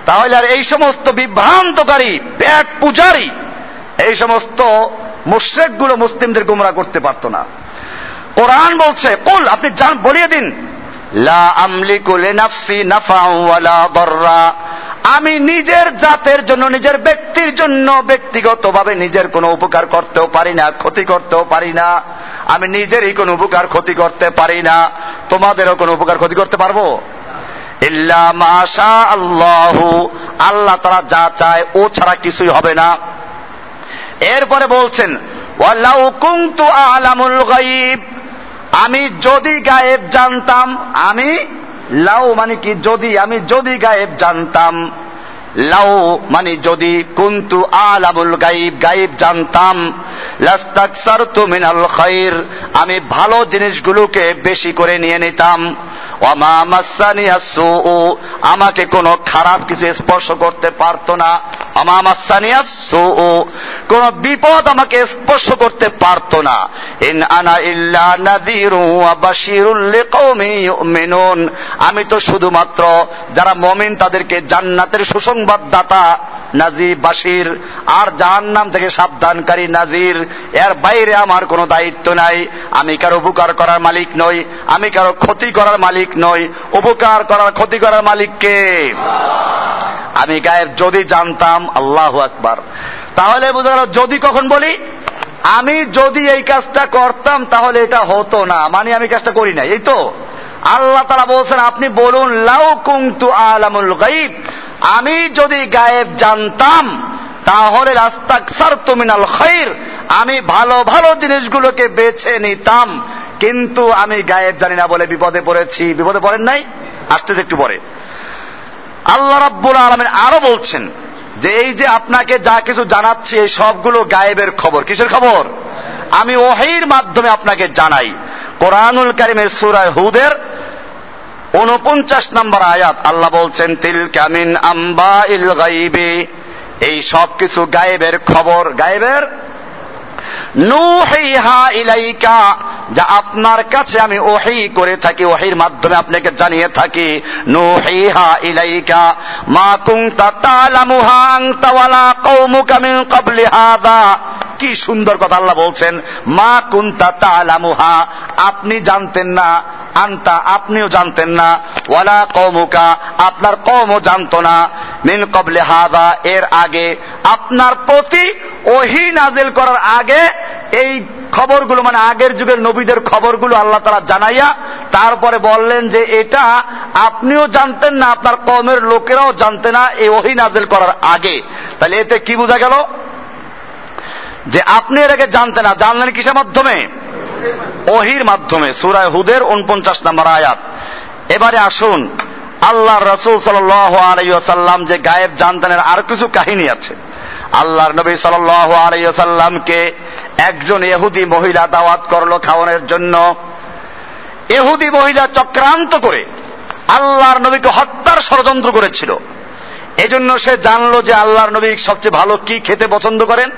A: তাহলে আর এই সমস্ত বিভ্রান্তকারী ব্যাট পূজারি, এই সমস্ত মুশ্রেকগুলো মুসলিমদের গুমরা করতে পারতো না। কোরআন বলছে, কুল, আপনি বলিয়ে দিন লা আমলিকু লিনাফসি নাফাউ ওয়ালা দররা। আমি নিজের জাতের জন্য, নিজের ব্যক্তির জন্য ব্যক্তিগতভাবে নিজের কোনো উপকার করতেও পারি না, ক্ষতি করতেও পারি না। আমি নিজেরই কোনো উপকার, ক্ষতি করতে পারি না। তোমাদেরও কোনো উপকার, ক্ষতি করতে পারব? ইল্লা মাশা আল্লাহু আল্লাহ তারা যা চায়, ও ছাড়া কিছুই হবে না। এরপরে বলছেন, ওয়ালাউ কুনতু আলামুল গায়ব। আমি যদি গায়েব জানতাম, আমি লাউ মানে কি যদি, আমি যদি গায়েব জানতাম। লাউ মানে যদি, কুন্তু আলামুল গাইব গাইব জানতাম। লাস্তাকসারতু মিনাল খাইর, আমি ভালো জিনিসগুলোকে বেশি করে নিয়ে নিতাম। আমাকে কোনো খারাপ কিছু স্পর্শ করতে পারতো না। কোন বিপদ আমাকে স্পর্শ করতে পারতো না। ইন আনা ইল্লা আমি তো শুধুমাত্র যারা মমিন তাদেরকে জান্নাতের সুসংবাদ দাতা নাজির বাসির আর জাহান্নাম থেকে সাবধানকারী নাজির। এর বাইরে আমার কোনো দায়িত্ব নাই। আমি কারও উপকার করার মালিক নই, আমি কারও ক্ষতি করার মালিক নই, উপকার করার, ক্ষতি করার মালিককে আমি গায়েব যদি জানতাম, আল্লাহ আকবার। তাহলে বোঝা যদি কখন বলি? আমি যদি এই কাজটা করতাম, তাহলে এটা হতো না। মানে আমি কাজটা করি না এই তো? আল্লাহ তারা বলছেন, আপনি বলুন, লাউ কুংতু আলামুল গাইব আমি যদি গায়েব জানতাম, তাহলে রাস্তাকসার তুমিনাল খৈর আমি ভালো ভালো জিনিসগুলোকে বেছে নিতাম। কিন্তু আমি গায়েব জানি না বলে বিপদে পড়েছি। বিপদে পড়েন নাই? আসতেছে একটু পরে। আল্লাহ রাব্বুল আলমিন আরও বলছেন যে, এই যে আপনাকে যা কিছু জানাচ্ছি, এই সবগুলো গায়েবের খবর। কিসের খবর? আমি ওহির মাধ্যমে আপনাকে জানাই। কোরআনুল কারিমের সুরায় হুদের উনপঞ্চাশ নম্বর আয়াত আল্লাহ বলছেন তিল কামিন আম্বা ইল গাইবে। এই সব কিছু গায়েবের খবর। গায়েবের নুহিহা ইলাইকা যা আপনার কাছে আমি ওহি করে থাকি ওহির মাধ্যমে আপনাকে জানিয়ে থাকি নুহিহা ইলাইকা মা কুনতা তালামুহা আনতা ওয়ালা কওমুকা মিন ক্বাবলি হাদা কি সুন্দর কথা আল্লাহ বলছেন? মা কুনতা তালামুহা আপনি জানতেন না, আনতা আপনিও জানতেন না, ওয়ালা কৌমুকা আপনার কমও জানতো না। মিন কবলে হাদা এর আগে আপনার প্রতি ওহি নাজিল করার আগে এই খবরগুলো মানে আগের যুগের নবীদের খবরগুলো আল্লাহ তারা জানাইয়া তারপরে বললেন যে এটা আপনিও জানতেন না, আপনার কমের লোকেরাও জানতে না, এই ওহি নাজিল করার আগে। তাহলে এতে কি বোঝা গেল? যে আপনি এর আগে জানতেন না, জানলেন কিসের মাধ্যমে? ওহির মাধ্যমে সুরায় হুদের উনপঞ্চাশ নম্বর আয়াত। এবারে আসুন আল্লাহ রসুল সাল্লাম যে গায়েব জানতেনের আর কিছু কাহিনী আছে। আল্লাহর নবী সাল আলাইসাল্লামকে একজন এহুদি মহিলা দাওয়াত করল খাওয়ানোর জন্য। এহুদি মহিলা চক্রান্ত করে আল্লাহর নবীকে হত্যার ষড়যন্ত্র করেছিল। এজন্য সে জানলো যে আল্লাহর নবী সবচেয়ে ভালো কি খেতে পছন্দ করেন?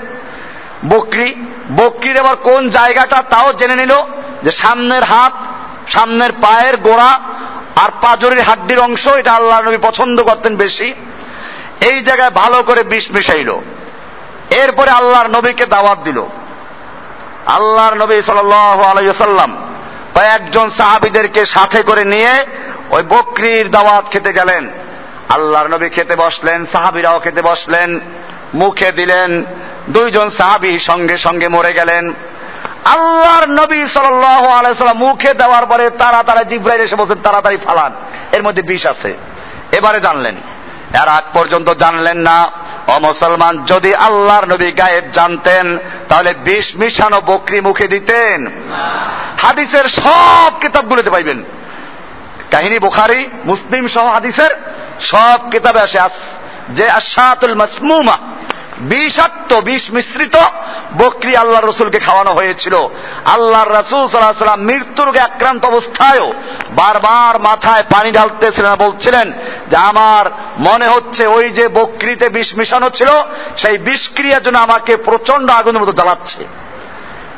A: বকরি, বকরির আবার কোন জায়গাটা তাও জেনে নিল যে সামনের হাত, সামনের পায়ের গোড়া আর পাজরের হাড্ডির অংশ, এটা আল্লাহ নবী পছন্দ করতেন বেশি। এই জায়গায় ভালো করে বিষ মিশাইল। এরপরে আল্লাহর নবীকে দাওয়াত দিল। আল্লাহর নবী সাল্লাম কয়েকজন সাহাবিদেরকে সাথে করে নিয়ে ওই বকরির দাওয়াত খেতে গেলেন। আল্লাহর নবী খেতে বসলেন, সাহাবিরাও খেতে বসলেন, মুখে দিলেন দুইজন সাহাবি সঙ্গে সঙ্গে মরে গেলেন। আল্লাহর নবী সাল্লাম মুখে দেওয়ার পরে তারা তারা জিব্রাইল এসে বলছেন, তাড়াতাড়ি ফালান, এর মধ্যে বিষ আছে। এবারে জানলেন। এর আগ পর্যন্ত জানলেন না। ও মুসলমান, যদি আল্লাহর নবী গায়েব জানতেন, তাহলে বিষ মিশানো বকরি মুখে দিতেন। হাদিসের সব কিতাবগুলোতে পাইবেন। কাহিনী বুখারি, মুসলিম সহ হাদিসের সব কিতাবে আসে যে আশাতুল মাসমুমা। বিষাক্ত বিষ মিশ্রিত বকরি আল্লাহ রসুলকে খাওয়ানো হয়েছিল। আল্লাহর রসুল সাল্লাহ মৃত্যুর আক্রান্ত অবস্থায়ও বারবার মাথায় পানি ঢালতেছিলেন বলছিলেন যে, আমার মনে হচ্ছে ওই যে বকরিতে বিষ মিশানো ছিল, সেই বিষক্রিয়ার জন্য আমাকে প্রচণ্ড আগুনের মতো জ্বালাচ্ছে।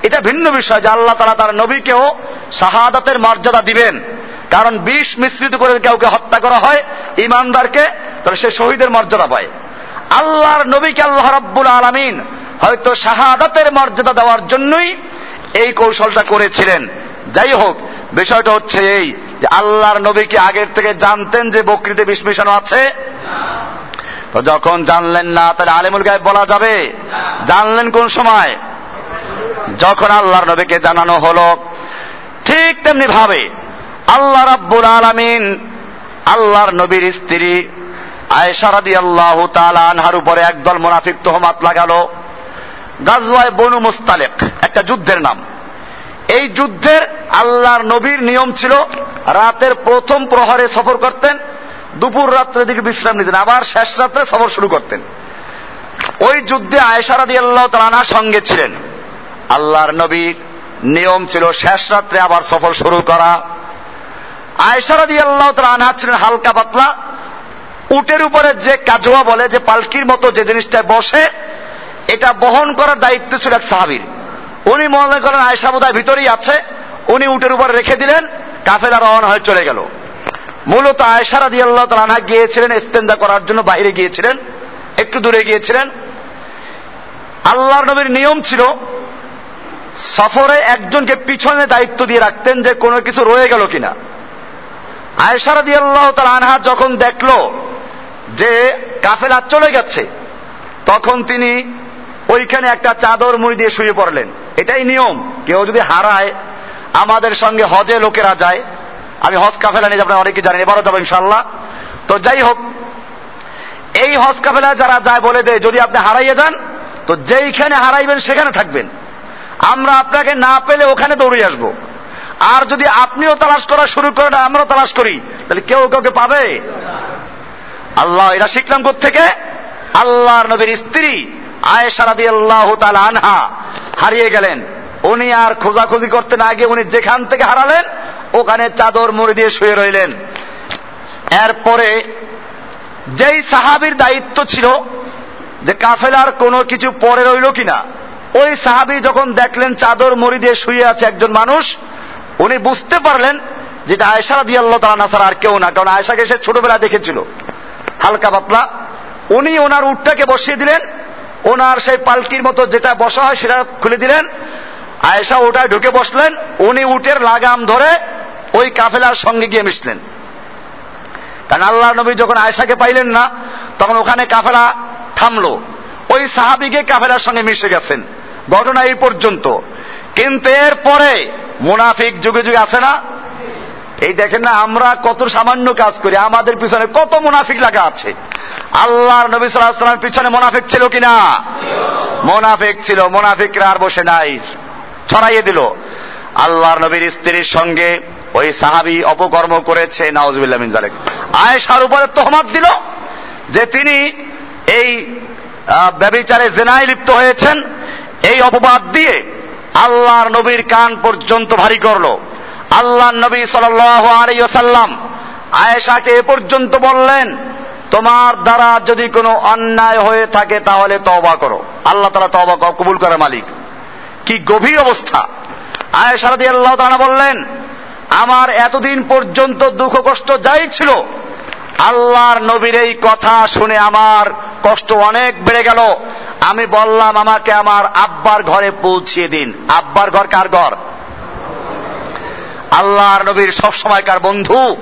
A: এটা ভিন্ন বিষয় যে আল্লাহ তারা তার নবীকেও শাহাদাতের মর্যাদা দিবেন। কারণ বিষ মিশ্রিত করে কাউকে হত্যা করা হয়, ইমানদারকে, তাহলে সে শহীদের মর্যাদা পায়। আল্লাহর নবীকে আল্লাহ রাব্বুল আলমিন হয়তো শাহাদাতের মর্যাদা দেওয়ার জন্যই এই কৌশলটা করেছিলেন। যাই হোক, বিষয়টা হচ্ছে এই যে আল্লাহর নবীকে আগের থেকে জানতেন যে বকরিতে বিষ আছে? তো যখন জানলেন না, তাহলে আলিমুল গায়েব বলা যাবে। জানলেন কোন সময়? যখন আল্লাহর নবীকে জানানো হলো। ঠিক তেমনি ভাবে আল্লাহ রাব্বুল আলমিন আল্লাহর নবীর স্ত্রী আয়সারাদি আল্লাহ আনহার উপরে একদল মোনাফিক তোহমাত লাগালো। গাজওয়ায় বনু মুস্তালেক, একটা যুদ্ধের নাম। এই যুদ্ধের আল্লাহর নবীর নিয়ম ছিল, রাতের প্রথম প্রহরে সফর করতেন, দুপুর রাত্রের দিকে বিশ্রাম নিতেন, আবার শেষ রাত্রে সফর শুরু করতেন। ওই যুদ্ধে আয়সারাদি আল্লাহ তালানার সঙ্গে ছিলেন। আল্লাহর নবীর নিয়ম ছিল, শেষ রাত্রে আবার সফর শুরু করা। আয়সারাদি আল্লাহ তালা ছিলেন হালকা পাতলা উটের উপরে যে কাজোয়া বলে, যে পালকির মতো যে জিনিসটায় বসে, এটা বহন করার দায়িত্ব ছিল এক সাহাবির। উনি মনে করেন আয়সা বোধহয় ভিতরেই আছে। উনি উটের উপরে রেখে দিলেন, কাফেলা রওনা হয়ে চলে গেল। মূলত আয়সারা দিয়ে আল্লাহ তালা গিয়েছিলেন ইস্তেন্দা করার জন্য বাইরে গিয়েছিলেন, একটু দূরে গিয়েছিলেন। আল্লাহর নবীর নিয়ম ছিল, সফরে একজনকে পিছনে দায়িত্ব দিয়ে রাখতেন যে কোনো কিছু রয়ে গেল কিনা। আয়সারা দিয়ে আল্লাহ তার আনহা যখন দেখল যে কাফেলা চলে গেছে, তখন তিনি ওইখানে একটা চাদর মুড়ি দিয়ে শুয়ে পড়লেন। এটাই নিয়ম। কেউ যদি হারায়, আমাদের সঙ্গে হজে লোকেরা যায়। আমি হজ কাফেলা নিয়ে আপনারা অনেকে জানেন, এবারও যাব ইনশাল্লাহ তো যাই হোক, এই হজ কাফেলা যারা যায় বলে দেয়, যদি আপনি হারাইয়ে যান, তো যেইখানে হারাইবেন সেখানে থাকবেন। আমরা আপনাকে না পেলে ওখানে দৌড়ে আসব। আর যদি আপনিও তালাশ করা শুরু করেন, আমরাও তালাশ করি। তাহলে কেউ কাউকে পাবে? আল্লাহ এটা শিখলাম থেকে আল্লাহর নবীর স্ত্রী আয়েশারাদি আল্লাহ আনহা হারিয়ে গেলেন। উনি আর খোঁজাখুঁজি করতে না গিয়ে উনি যেখান থেকে হারালেন, ওখানে চাদর মুড়ি দিয়ে শুয়ে রইলেন। এরপরে যেই সাহাবির দায়িত্ব ছিল যে কাফেলার কোনো কিছু পরে রইল কিনা, ওই সাহাবি যখন দেখলেন চাদর মুড়ি দিয়ে শুয়ে আছে একজন মানুষ, উনি বুঝতে পারলেন যেটা আয়সারা দিয়ে আল্লাহ তালা নাসার আর কেউ না, কারণ আয়সাকে সে ছোটবেলা দেখেছিল। হালকা পাতলা। উনি ওনার উটটাকে বসিয়ে দিলেন। ওনার সেই পাল্টির মতো যেটা বসা হয় সেটা খুলে দিলেন। আয়েশা ওটায় ঢুকে বসলেন। উনি উটের লাগাম ধরে ওই কাফেলার সঙ্গে গিয়ে মিশলেন। কারণ আল্লাহ নবী যখন আয়েশাকে পাইলেন না, তখন ওখানে কাফেলা থামলো। ওই সাহাবিকে কাফেলার সঙ্গে মিশে গেছেন। ঘটনা এই পর্যন্ত। কিন্তু এরপরে মুনাফিক যুগে যুগে আছে না। এই দেখেন না, আমরা কত সামান্য কাজ করি, আমাদের পিছনে কত মুনাফিক লাগা আছে। আল্লাহর নবী সাল্লামের পিছনে মোনাফিক ছিল কিনা? মোনাফিক ছিল, মোনাফিকরা আর বসে নাই। ছড়াইয়ে দিল। আল্লাহর নবীর স্ত্রীর সঙ্গে ওই সাহাবি অপকর্ম করেছে নওয়াজবিল্লাহ জালেক আয়েশার উপরে তহমাত দিল যে তিনি এই ব্যবিচারে জেনায় লিপ্ত হয়েছেন। এই অপবাদ দিয়ে আল্লাহর নবীর কান পর্যন্ত ভারী করল। আল্লাহ নবী সাল্লাম আয়েশাকে এ পর্যন্ত বললেন, তোমার দ্বারা যদি কোনো অন্যায় হয়ে থাকে তাহলে তবা করো। আল্লাহ তারা তবা কবুল করে মালিক। কি গভীর অবস্থা। আয়েশা রাদি আল্লাহ তারা বললেন, আমার এতদিন পর্যন্ত দুঃখ কষ্ট যাই ছিল, আল্লাহর নবীর এই কথা শুনে আমার কষ্ট অনেক বেড়ে গেল। আমি বললাম, আমাকে আমার আব্বার ঘরে পৌঁছিয়ে দিন। আব্বার ঘর কার ঘর? আল্লাহর নবীর সবসময়কার বন্ধু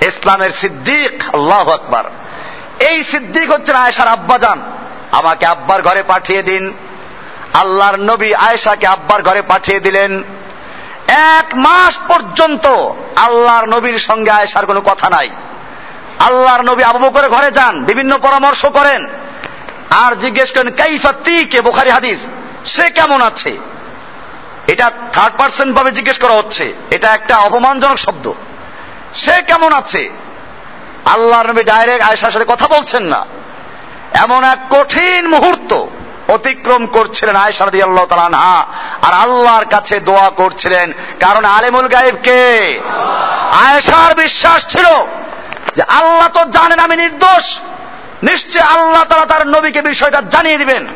A: ইসলামের সিদ্দিক, আল্লাহ আকবার। এই সিদ্দিক হচ্ছেন আয়েশার আব্বাজান। আমাকে আব্বার ঘরে পাঠিয়ে দিন। আল্লাহর নবী আয়েশাকে আব্বার ঘরে পাঠিয়ে দিলেন। এক মাস পর্যন্ত আল্লাহর নবীর সঙ্গে আয়েশার কোনো কথা নাই। আল্লাহর নবী আবু বকরের ঘরে যান, বিভিন্ন পরামর্শ করেন। আর জিজ্ঞেস করেন কাইফাতি কে? বোখারি হাদিস। সে কেমন আছে? এটা থার্ড পার্সন ভাবে জিজ্ঞেস করা হচ্ছে। এটা একটা অপমানজনক শব্দ। সে কেমন আছে? আল্লাহর নবী ডাইরেক্ট আয়েশার সাথে কথা বলছেন না। এমন এক কঠিন মুহূর্ত অতিক্রম করছিলেন আয়েশা রাদি আল্লাহ তালানহা আর আল্লাহর কাছে দোয়া করছিলেন। কারণ আলেমুল গায়েবকে আয়েশার বিশ্বাস ছিল যে আল্লাহ তো জানেন আমি নির্দোষ। নিশ্চয় আল্লাহ তারা তার নবীকে বিষয়টা জানিয়ে দিবেন।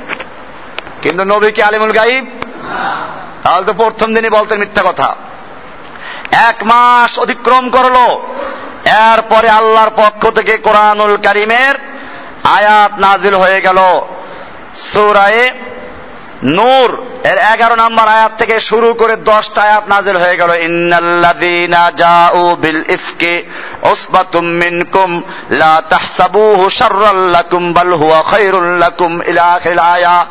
A: কিন্তু নবীকে আলিমুল গাইব তাহলে তো প্রথম দিনই বলতেন মিথ্যা কথা। এক মাস অতিক্রম করল। এরপরে আল্লাহর পক্ষ থেকে কোরআনুল কারিমের আয়াত নাজিল হয়ে গেল। সৌরায়ে নূর, এর এগারো নম্বর আয়াত থেকে শুরু করে দশটা আয়াত নাজিল হয়ে গেল। ইন্নাল্লাযীনা জাউ বিল ইফকি উসবাতুম মিনকুম, লা তাহসাবুহু শাররাল লাকুম, বাল হুয়া খায়রুল লাকুম ইলা আখিল আয়া।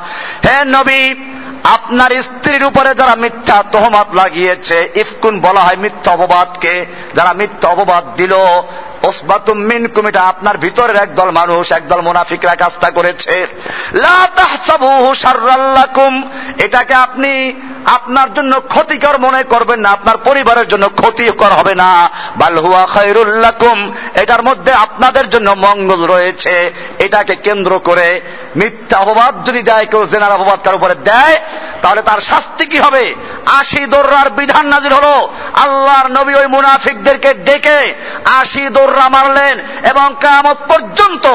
A: হে নবী আপনার স্ত্রীর উপরে যারা মিথ্যা তোহমাত লাগিয়েছে, ইফকুন বলা হয় মিথ্যা অপবাদকে, যারা মিথ্যা অপবাদ দিল, ওসবাতুম মিনকুম আপনার ভিতরের একদল মানুষ, একদল মুনাফিকরা কাজটা করেছে। লা তাহসাবুহু শাররাল্লাকুম এটাকে আপনি আপনার জন্য ক্ষতিকর মনে করবেন না, আপনার পরিবারের জন্য ক্ষতিকর হবে না। বাল হুয়া খায়রুল্লাকুম এটার মধ্যে আপনাদের জন্য মঙ্গল রয়েছে। এটাকে কেন্দ্র করে মিথ্যা অপবাদ যদি দেয়, কেউ জেনার অপবাদ কার উপরে দেয়, তাহলে তার শাস্তি কি হবে? আশি দোর্রার বিধান নাজির হলো। আল্লাহর নবী ওই মুনাফিকদেরকে ডেকে আশি দোর্রা মারলেন এবং কামত পর্যন্ত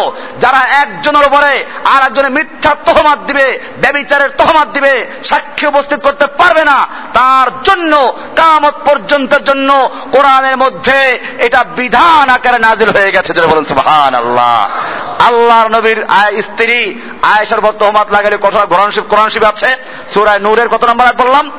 A: যারা একজনের উপরে আর একজনের মিথ্যা তহমাত দিবে, ব্যবিচারের তহমাত দিবে, সাক্ষী উপস্থিত করতে পারবে না। তার জন্য, কামত পর্যন্তের জন্য কোরআনের মধ্যে এটা বিধান আকারে নাজিল হয়ে গেছে। যেটা বলেন সুহান আল্লাহ আল্লাহর নবীর স্ত্রী আয়েশার পর হোমাত লাগালে কঠোর কোরআনশিব কোরআন শিব আছে? সুরায় নূরের কত নম্বর আয়াত বললাম?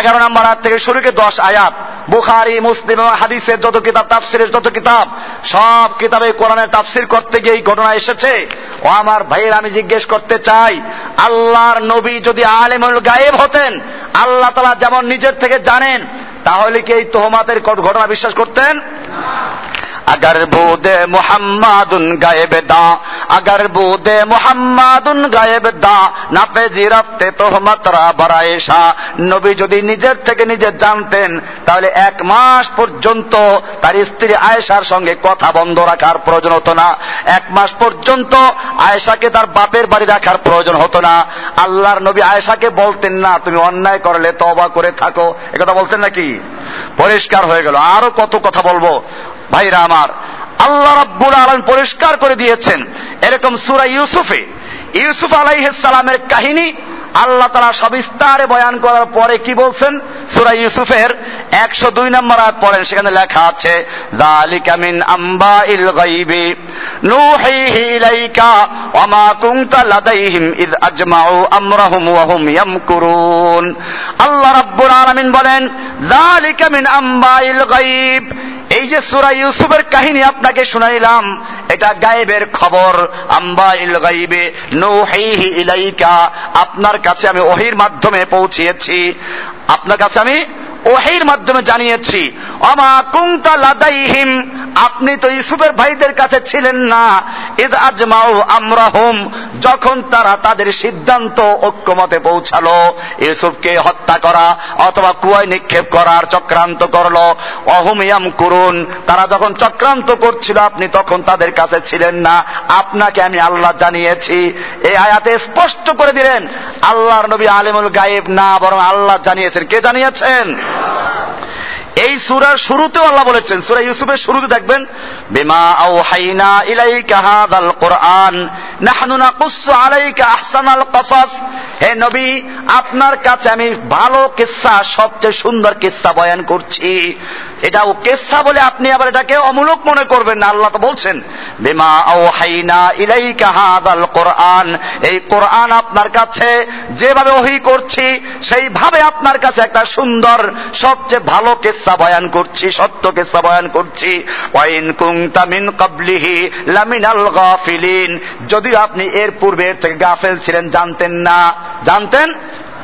A: এগারো নম্বর আয়াত থেকে শুরু করে দশ আয়াত। বুখারি, মুসলিম এবং হাদিসের যত কিতাব, তাফসিরের যত কিতাব, সব কিতাবে কোরআনের তাফসির করতে গিয়ে এই ঘটনা এসেছে। ও আমার ভাইয়ের আমি জিজ্ঞেস করতে চাই, আল্লাহর নবী যদি আলেমুল গায়েব হতেন, আল্লাহ তালা যেমন নিজের থেকে জানেন, তাহলে কি এই তোহমাতের ঘটনা বিশ্বাস করতেন? अगर बूदे मोहम्मदुन गायब दा अगर बूदे মোহাম্মাদুন গায়েব দা নাপে জিরাফতে তোহমাতরা বারায়েশা নবী যদি নিজের থেকে নিজে জানতেন তাহলে এক মাস পর্যন্ত তার স্ত্রী আয়েশার সঙ্গে কথা বন্ধ রাখার প্রয়োজন হতো না এক মাস পর্যন্ত আয়েশাকে তার বাপের বাড়ি রাখার প্রয়োজন হতো না আল্লাহর নবী আয়েশাকে বলতেন না তুমি অন্যায় করলে তবা করে থাকো একথা বলতেন নাকি পরিষ্কার হয়ে গেল আরো কত কথা বলবো ভাইরা আমার, আল্লাহ রাব্বুল আলম পরিষ্কার করে দিয়েছেন এরকম সুরা ইউসুফে। ইউসুফ আলাইসালামের কাহিনী আল্লাহ তারা সবিস্তারে বয়ান করার পরে কি বলছেন? সুরা ইউসুফের একশো দুই নম্বর আয়াত পড়েন, সেখানে লেখা আছে, যালিকা মিন আম্বাইল গায়বি, নূহিহি ইলাইকা ওয়া মা কুনতা লাদাইহিম ইয আজমাউ আমরাহুম ওয়া হুম ইয়ামকুরুন। আল্লাহ রাব্বুল আলামিন বলেন, যালিকা মিন আম্বাইল গায়ব এই যে সুরা ইউসুফের কাহিনী আপনাকে শুনাইলাম, এটা গায়েবের খবর। আম্বা ইল গাইবে নৌহিহি ইলাইকা। আপনার কাছে আমি ওহির মাধ্যমে পৌঁছিয়েছি। আপনার কাছে আমি ওহির মাধ্যমে জানিয়েছি। অমা কুংতা লাদাইহিম আপনি তো ইউসুফের ভাইদের কাছে ছিলেন না। ইদ আজমাও আমরা হোম যখন তারা তাদের সিদ্ধান্ত ঐক্যমতে পৌঁছালো, ইউসুফকে হত্যা করা অথবা কুয়ায় নিক্ষেপ করার চক্রান্ত করল। অহুমিয়াম করুন তারা যখন চক্রান্ত করছিল, আপনি তখন তাদের কাছে ছিলেন না। আপনাকে আমি আল্লাহ জানিয়েছি। এই আয়াতে স্পষ্ট করে দিলেন, আল্লাহর নবী আলিমুল গায়েব না, বরং আল্লাহ জানিয়েছেন। কে জানিয়েছেন? এই সুরার শুরুতে আল্লাহ বলেছেন, সুরা ইউসুফের শুরুতে দেখবেন, বিমা আও হাইনা ইলাইকা হাদাল কোরআন, নাহনু নাকুসু আলাইকা আহসানাল কসাস। হে নবী, আপনার কাছে আমি ভালো কিসা, সবচেয়ে সুন্দর কিসা বয়ান করছি। এটা ও কেসা বলে আপনি আবার এটাকে অমূলক মনে করবেন না, আল্লাহ তো বলছেন, বিমা আওহাইনা ইলাইকা হাদাল কোরআন। এই কোরআন আপনার কাছে যেভাবে ওহি করছি, সেইভাবে আপনার কাছে একটা সুন্দর, সবচেয়ে ভালো কেসা বয়ান করছি, সত্য কেসা বয়ান করছি। ওয়াইন কুংতা মিন কাবলিহি লামিনাল গাফিলিন। যদিও আপনি এর পূর্বে এর থেকে গাফেল ছিলেন, জানতেন না। জানতেন?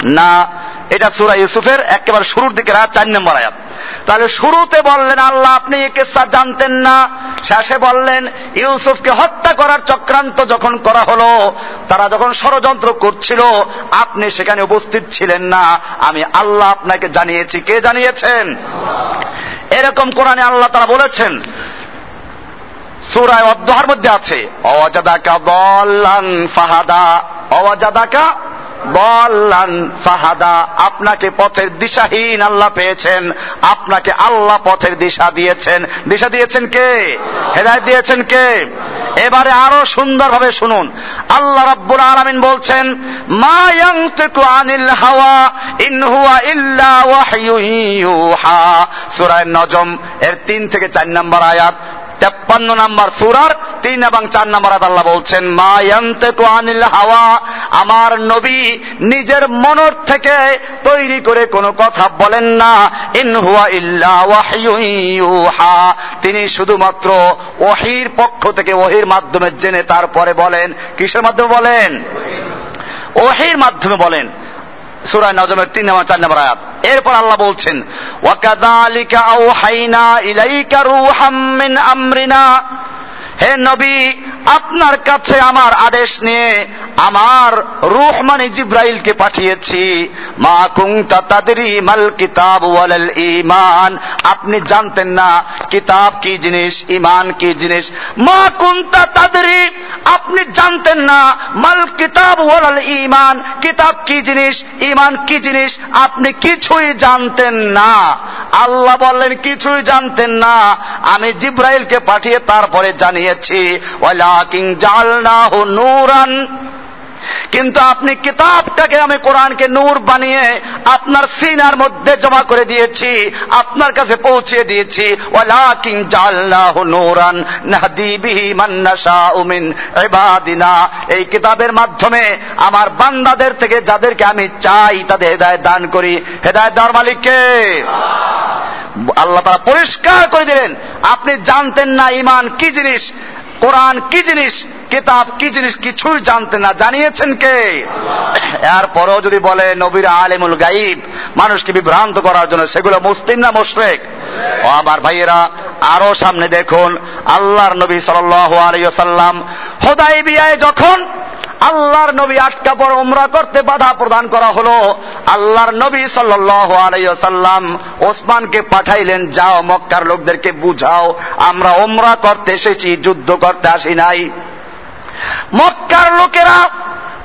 A: না। এটা সুরা ইউসুফের একেবারে শুরুর দিকে রাত চার নম্বর আয়াত। তাহলে শুরুতে বললেন, আল্লাহ, আপনি এ কেসা জানতেন না। শেষে বললেন, ইউসুফকে হত্যা করার চক্রান্ত যখন করা হলো, তারা যখন ষড়যন্ত্র করছিল, আপনি সেখানে উপস্থিত ছিলেন না। আমি আল্লাহ আপনাকে জানিয়েছি। কে জানিয়েছেন? এরকম কোরআনে আল্লাহ তারা বলেছেন, সুরায় অধ্যহার মধ্যে আছে অজাদাকা দল্লান ফাহাদা অজাদাকা বল্লান ফাহাদা, আপনাকে পথের দিশাহীন আল্লাহ পেয়েছেন, আপনাকে আল্লাহ পথের দিশা দিয়েছেন। দিশা দিয়েছেন কে? হেদায়ত দিয়েছেন কে? এবারে আরও সুন্দরভাবে শুনুন। আল্লাহ রাব্বুল আলামিন বলছেন, মা আনিল হাওয়া, ইন হুয়া ইল্লা ওয়াহয়ুন ইউহা সূরা নজম, এর তিন থেকে চার নম্বর আয়াত তেপ্পান্ন নাম্বার সুরার তিন এবং চার নাম্বার আল্লাহ বলছেন, মা ইয়ান্তেকু আনিল হাওয়া আমার নবী নিজের মনর থেকে তৈরি করে কোনো কথা বলেন না। ইন হুয়া ইল্লা ওয়াহয়ুহা তিনি শুধুমাত্র ওহির পক্ষ থেকে ওহির মাধ্যমে জেনে তারপরে বলেন। কিসের মাধ্যমে বলেন? ওহির মাধ্যমে বলেন। সুরায় নজমের তিন নম্বর চার নম্বর আয়াত। এরপর আল্লাহ বলছেন, ওয়াকাদালিকা আওহাইনা ইলাইকা রুহাম মিন আমরিনা। হে নবী আপনার কাছে আমার আদেশ নিয়ে আমার রুহ মানে জিব্রাইলকে পাঠিয়েছি। মা কুংতা তাদরি মাল কিতাব ইমান আপনি জানতেন না কিতাব কি জিনিস ইমান কি জিনিস। মা কুংতা তাদরি, আপনি জানতেন না মাল কিতাব ওয়ালাল ইমান কিতাব কি জিনিস ইমান কি জিনিস, আপনি কিছুই জানতেন না। আল্লাহ বললেন, কিছুই জানতেন না। আমি জিব্রাইলকে পাঠিয়ে তারপরে জানিয়েছি নূরান। কিন্তু আপনি কিতাবটাকে আমি কোরআনকে নূর বানিয়ে আপনার সিনার মধ্যে জমা করে দিয়েছি, আপনার কাছে পৌঁছে দিয়েছি। ওয়ালাকিন জাল্লাহু নূরান নাহদি বিহি মান নাশাউ মিন ইবাদিনা। এই কিতাবের মাধ্যমে আমার বান্দাদের থেকে যাদেরকে আমি চাই, তাদের হেদায়েত দান করি। হেদায়েত দেওয়ার মালিককে আল্লাহ তারা পরিষ্কার করে দিলেন, আপনি জানতেন না ইমান কি জিনিস। কোরআন কি জিনিস, কিতাব কি জিনিস কিছুই জানতে না। জানিয়েছেন কে? এরপরেও যদি বলে নবীর আলেমুল গাইব, মানুষকে বিভ্রান্ত করার জন্য সেগুলো মুসলিম না মুশরেক? ও আমার ভাইয়েরা, আরও সামনে দেখুন, আল্লাহর নবী সাল আলিয়াল্লাম হোদাই বিয়ায় যখন আল্লাহর নবী আটকা পর উমরা করতে বাধা প্রদান করা হলো। আল্লাহর নবী আলাইসাল্লাম ওসমানকে পাঠাইলেন, যাও মক্কার লোকদেরকে বুঝাও, আমরা ওমরা করতে এসেছি, যুদ্ধ করতে আসি নাই। মক্কার লোকেরা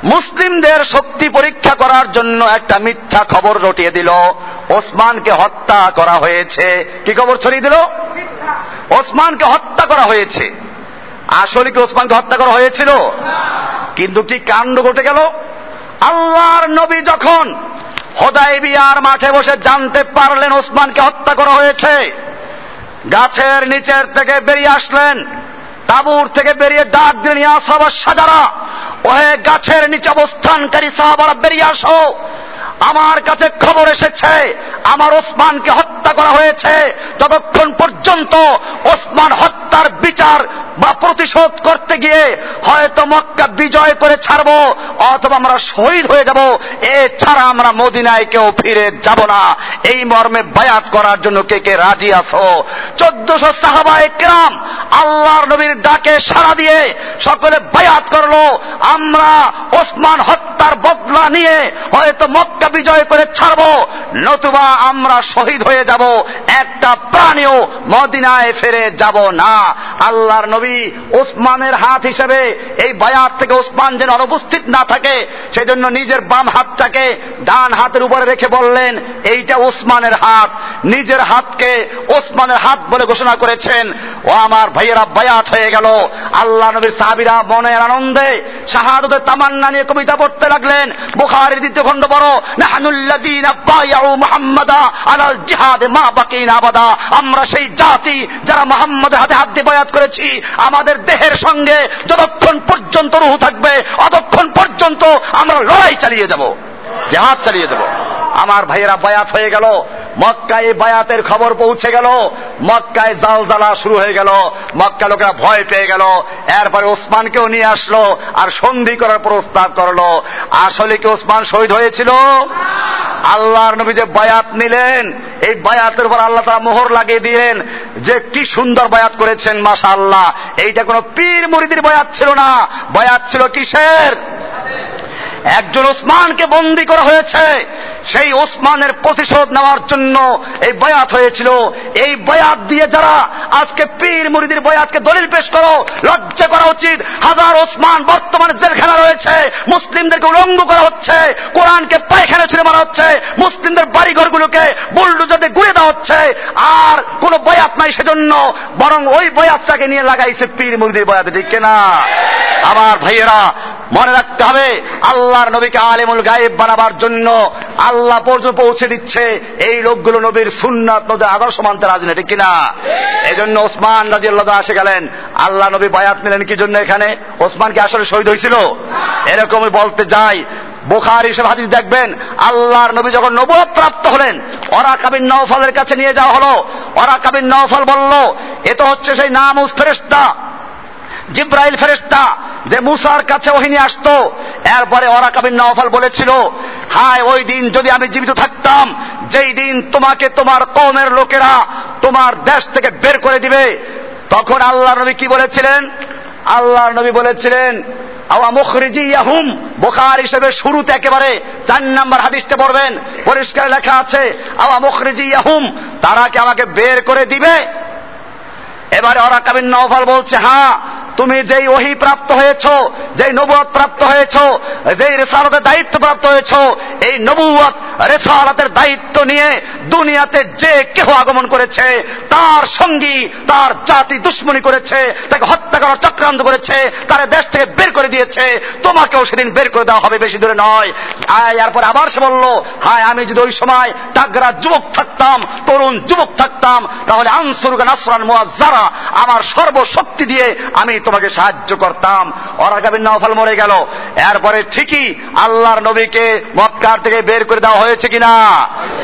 A: মুসলিমদের শক্তি পরীক্ষা করার জন্য একটা মিথ্যা খবর রটিয়ে দিল। ওসমানকে হত্যা করা হয়েছে। কি খবর ছড়িয়ে দিল? ওসমানকে হত্যা করা হয়েছে। আসলে কি ওসমানকে হত্যা করা হয়েছিল? কিন্তু কি কাণ্ড ঘটে গেল। আল্লাহর নবী যখন হোদাই বিয়ার মাঠে বসে জানতে পারলেন ওসমানকে হত্যা করা হয়েছে, গাছের নিচের থেকে বেরিয়ে আসলেন, তাবুর থেকে বেরিয়ে ডাক দিয়ে নিয়ে সাজারা। ওহে গাছের নিচে অবস্থানকারী সাহাবারা, বেরিয়ে আসো। আমার কাছে খবর এসেছে আমার ওসমানকে হত্যা করা হয়েছে যতক্ষণ পর্যন্ত ওসমান হত্যার বিচার বা প্রতিশোধ করতে গিয়ে হয়তো মক্কা বিজয় করে ছাড়ব অথবা আমরা শহীদ হয়ে যাব এছাড়া আমরা মদিনায় কেউ ফিরে যাব না। এই মর্মে বায়াত করার জন্য কে কে রাজি আছো? চোদ্দশো সাহাবায় কেরাম আল্লাহর নবীর ডাকে সাড়া দিয়ে সকলে বায়াত করল, আমরা ওসমান হত্যার বদলা নিয়ে হয়তো মক্কা বিজয় করে ছাড়ব, নতুবা আমরা শহীদ হয়ে যাব, একটা প্রাণীও মদিনায় ফিরে যাব না। আল্লাহর নবী ওসমানের হাত হিসেবে এই বায়াত থেকে ওসমান যেন অনুপস্থিত না থাকে, সেজন্য নিজের বাম হাতটাকে ডান হাতের উপরে রেখে বললেন, এইটা ওসমানের হাত। নিজের হাতকে ওসমানের হাত বলে ঘোষণা করেছেন। ও আমার ভাইয়েরা, বায়াত হয়ে গেল। আল্লাহ নবীর সাহাবিরা মনের আনন্দে শাহাদতের তামান্না নিয়ে কবিতা পড়তে লাগলেন। বুখারীর দ্বিতীয় খণ্ড বড় নাহানুল্লাদিন আব্বাইয়াউ মুহাম্মাদা আলাল জিহাদ মা বাকিনা আবাদা। আমরা সেই জাতি যারা মোহাম্মদ হাতে হাত দিয়ে বয়াত করেছি। আমাদের দেহের সঙ্গে যতক্ষণ পর্যন্ত রুহু থাকবে, অতক্ষণ পর্যন্ত আমরা লড়াই চালিয়ে যাব। জেহাদ চালিয়ে যাব। আমার ভাইয়েরা বায়াত হয়ে গেল। মক্কায় বায়াতের খবর পৌঁছে গেল। মক্কায় জালজালা শুরু হয়ে গেল। মক্কা লোকেরা ভয় পেয়ে গেল। এরপরে ওসমানকেও নিয়ে আসলো আর সন্ধি করার প্রস্তাব করল। আসলে কি ওসমান শহীদ হয়েছিল? আল্লাহর নবী যে বায়াত নিলেন, এই বায়াতের উপর আল্লাহ তারা মোহর লাগিয়ে দিলেন যে কি সুন্দর বায়াত করেছেন মাশা আল্লাহ এইটা কোনো পীর মুরিদির বয়াত ছিল না। বয়াত ছিল কিসের? একজন ওসমানকে বন্দি করা হয়েছে। সেই ওসমানের প্রতিশোধ নেওয়ার জন্য এই বয়াত হয়েছিল। এই বয়াত দিয়ে যারা আজকে পীর মুরিদির বয়াতকে দলিল পেশ করো, লজ্জা করা উচিত। হাজার ওসমান বর্তমানে জেলখানা রয়েছে। মুসলিমদেরকে উলঙ্গ করা হচ্ছে। কোরআনকে পায়খানা ছেড়ে মারা হচ্ছে। মুসলিমদের বাড়িঘরগুলোকে বুলডুজাতে গুড়ে দেওয়া হচ্ছে। আর কোন বয়াত নাই সেজন্য, বরং ওই বয়াতটাকে নিয়ে লাগাইছে পীর মুরিদির বয়াতে, ঠিক কেনা? আমার ভাইয়েরা মনে রাখতে হবে, আল্লাহর নবীকে আলেমুল গায়েব বানাবার জন্য আল্লাহ পর্যন্ত পৌঁছে দিচ্ছে। এই লোকগুলো নবীর সুন্নাত নদীর আদর্শ মানতে রাজি না ঠিক কিনা? এই জন্য ওসমান রাজি আল্লাহ আসে গেলেন, আল্লাহ নবী বায়াত নিলেন কি জন্য এখানে? ওসমান কি আসলে শহীদ হয়েছিল? এরকমই বলতে যাই। বোখার হিসেবে হাদিস দেখবেন, আল্লাহর নবী যখন নবুয়ত প্রাপ্ত হলেন, ওরা কাবিন নওফলের কাছে নিয়ে যাওয়া হলো। ওরা কাবিন নওফল বলল, এ তো হচ্ছে সেই নামুস ফেরেস্তা জিব্রাইল ফেরেস্তা যে মুসার কাছে ওহিনী আসতো। এরপরে ওরা কাবিন নওফল বলেছিল, হায়, ওই দিন যদি আমি জীবিত থাকতাম, যেই দিন তোমাকে তোমার কমের লোকেরা তোমার দেশ থেকে বের করে দিবে। তখন আল্লাহ নবী কি বলেছিলেন? আল্লাহ নবী বলেছিলেন ইয়াহুম বোখার হিসেবে শুরুতে একেবারে চার নাম্বার হাদিসটা পড়বেন। পরিষ্কার লেখা আছে, আওয়া মুখরিজি ইয়াহুম তারা কি আমাকে বের করে দিবে? এবারে ওরা কাবিন নওফাল বলছে হ্যাঁ তুমি যেই ওহি প্রাপ্ত হয়েছ, যেই নবুয়ত প্রাপ্ত হয়েছ, যেই রেসালতের দায়িত্ব প্রাপ্ত হয়েছ, এই নবুয়ত রেসালতের দায়িত্ব নিয়ে দুনিয়াতে যে কেহ আগমন করেছে, তার সঙ্গী, তার জাতি দুশ্মনী করেছে, তাকে হত্যা করার চক্রান্ত করেছে, তার দেশ থেকে বের করে দিয়েছে, তোমাকেও সেদিন বের করে দেওয়া হবে, বেশি দূরে নয়। এরপর আবার সে বলল, হায়, আমি যদি ওই সময় টাগরা যুবক থাকতাম, তরুণ যুবক থাকতাম, তাহলে আনসুরগান আসরান মুয়াজ্জারা আমার সর্বশক্তি দিয়ে আমি তোমাকে সাহায্য করতাম। অরাকাবিন নওফল মরে গেল। এরপরে ঠিকই আল্লাহর নবীকে মক্কার থেকে বের করে দেওয়া হয়েছে কিনা?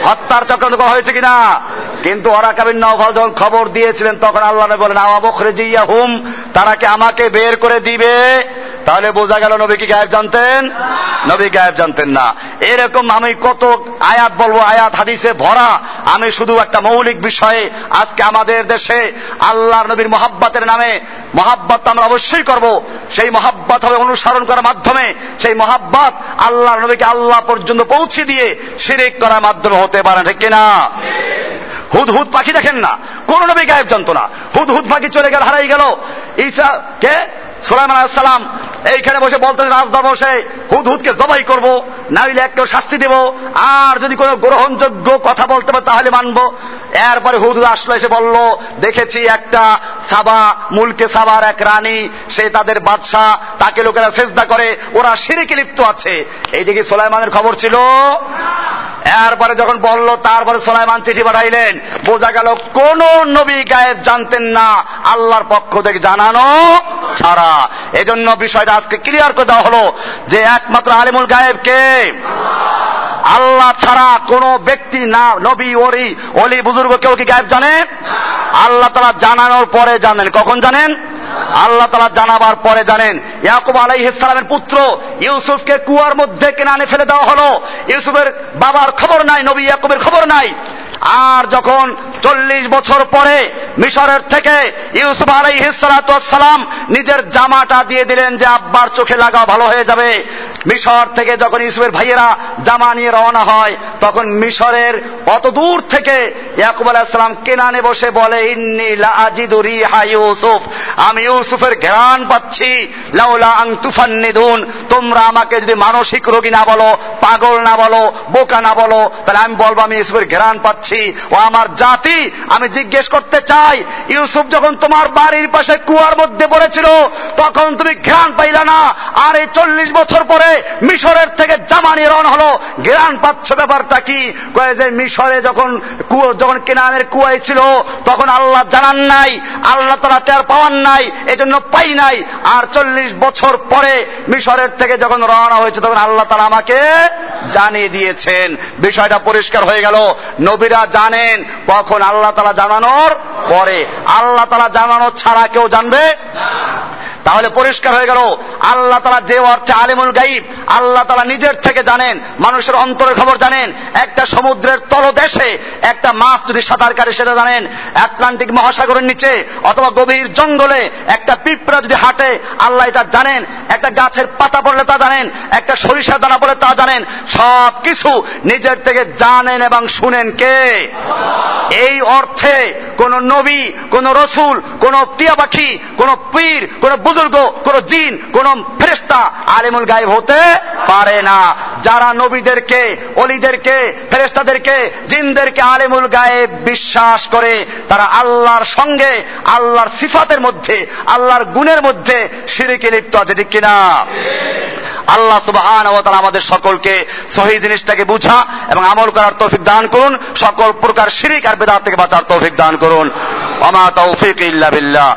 A: হত্যার চক্রান্ত করা হয়েছে কিনা? কিন্তু অরাকাবিন নওফল যখন খবর দিয়েছিলেন, তখন আল্লাহ নবী বলেন, আওয়া বখরে জিয়া হুম তারা কি আমাকে বের করে দিবে? তাহলে বোঝা গেল নবী কি গায়েব জানতেন? নবী গায়েব জানতেন না। এরকম আমি কত আয়াত বলব, আয়াত হাদিসে ভরা। আমি শুধু একটা মৌলিক বিষয়ে, আজকে আমাদের দেশে আল্লাহর নবীর মহাব্বাতের নামে মহাব্বাত আমরা অবশ্যই করব। সেই মহাব্বাত হবে অনুসরণ করার মাধ্যমে, সেই মহাব্বাত আল্লাহ নবীকে আল্লাহ পর্যন্ত পৌঁছে দিয়ে শিরিক করার মাধ্যমে হতে পারে, ঠিক কিনা? হুদ হুদ পাখি দেখেন না। কোন নবী গায়েব জানতো না। হুদ হুদ পাখি চলে গেল, হারাই গেল। ঈসা কে? সুলাইমান আলাইসালাম এইখানে বসে বলতেন রাজদা বসে, হুদ হুদকে জবাই করব নাইলে এককেও শাস্তি দেব, আর যদি কোনো গ্রহণযোগ্য কথা বলতে পারে তাহলে মানব। এরপরে হুদ আসলো, এসে বলল, দেখেছি একটা সাবা, মুলকে সাবার এক রানী, সে তাদের বাদশাহ, তাকে লোকেরা চেষ্টা করে, ওরা সিঁড়িকে লিপ্ত আছে। এইটা কি সোলাইমানের খবর ছিল। এরপরে যখন বলল, তারপরে সোলাইমান চিঠি পাঠাইলেন, বোঝা গেল কোন নবী গায়েব জানতেন না, আল্লাহর পক্ষ থেকে জানানো ছাড়া। এজন্য বিষয়টা আজকে ক্লিয়ার করে দেওয়া হলো যে একমাত্র আলিমুল গায়েব কে? আল্লাহ ছাড়া কোন ব্যক্তি না, নবী ওরি অলি বুজুর্গ কেউ কি গায়েব জানে? আল্লাহ তারা জানানোর পরে জানেন। কখন জানেন? আল্লাহ তালা জানাবার পরে জানেন। ইয়াকুব আলাই ইসলামের পুত্র ইউসুফকে কুয়ার মধ্যে কেনে আনে ফেলে দেওয়া হলো। ইউসুফের বাবার খবর নাই, নবী ইয়াকুবের খবর নাই। আর যখন চল্লিশ বছর পরে মিশরের থেকে ইউসুফ আলাই সালাম নিজের জামাটা দিয়ে দিলেন যে, আব্বার চোখে লাগাও ভালো হয়ে যাবে। মিশর থেকে যখন ইউসুফের ভাইয়েরা জামা নিয়ে রওনা হয়, তখন মিশরের অত দূর থেকে ইয়াকুব আলাইসালাম কেনানে বসে বলে, ইন্নি লাজিদু রিহা ইউসুফ, আমি ইউসুফের ঘ্রাণ পাচ্ছি। লাউলা আং তুফান্নিদুন তোমরা আমাকে যদি মানসিক রোগী না বলো, পাগল না বলো, বোকা না বলো, তাহলে আমি বলব আমি ইউসুফের ঘ্রাণ পাচ্ছি। ও আমার জাতি আমি জিজ্ঞেস করতে চাই, ইউসুফ যখন তোমার বাড়ির পাশে কুয়ার মধ্যে পড়েছিল, তখন তুমি ঘ্রাণ পাইলা না, আর এই চল্লিশ বছর পরে মিশরের থেকে জামানি রন হলো। ঘ্রাণ পাচ্ছ ব্যাপারটা কি? কয়ে যে মিশরে যখন কুয়ো, যখন কেনানের কুয়ায় ছিল, তখন আল্লাহ জানান নাই, আল্লাহ তারা টের পাওয়ান নাই, এজন্য পাই নাই। আর চল্লিশ বছর পরে মিশরের থেকে যখন রওনা হয়েছে, তখন আল্লাহ তারা আমাকে জানিয়ে দিয়েছেন। বিষয়টা পরিষ্কার হয়ে গেল। নবীরা জানেন কখন আল্লাহ তালা জানানোর পরে আল্লাহ তালা জানানো ছাড়া কেউ জানবে? তাহলে পরিষ্কার হয়ে গেল। আল্লাহ তালা যে অর্থে আলিমুল গাইব আল্লাহ তালা নিজের থেকে জানেন, মানুষের অন্তরের খবর জানেন। একটা সমুদ্রের তলদেশে একটা মাছ যদি সাঁতার কাটে, সেটা জানেন, আটলান্টিক মহাসাগরের নিচে অথবা গভীর জঙ্গলে একটা পিঁপড়া যদি হাঁটে, আল্লাহ এটা জানেন। একটা গাছের পাতা পড়লে তা জানেন, একটা সরিষার দানা পড়লে তা জানেন। সব কিছু নিজের থেকে জানেন এবং শুনেন কে? এই অর্থে কোন নবী, কোন রসুল, কোন টিয়া পাখি, কোন পীর, কোন বুজুর্গ কোন জিন কোন ফেরেস্তা আলিমুল গায়েব হতে পারে না যারা নবীদেরকে অলিদেরকে ফেরেস্তাদেরকে জিনদেরকে আলিমুল গায়েব বিশ্বাস করে তারা আল্লাহর সঙ্গে, আল্লাহর সিফাতের মধ্যে, আল্লাহর গুণের মধ্যে সিরিকে লিপ্ত আছে, ঠিক কিনা? আল্লাহ সুবহান তাআলা আমাদের সকলকে সহি জিনিসটাকে বুঝা এবং আমল করার তৌফিক দান করুন। সকল প্রকার শিরিক আর বেদাত থেকে বাঁচার তৌফিক দান করুন। ওমা তৌফিক ইল্লা বিল্লাহ।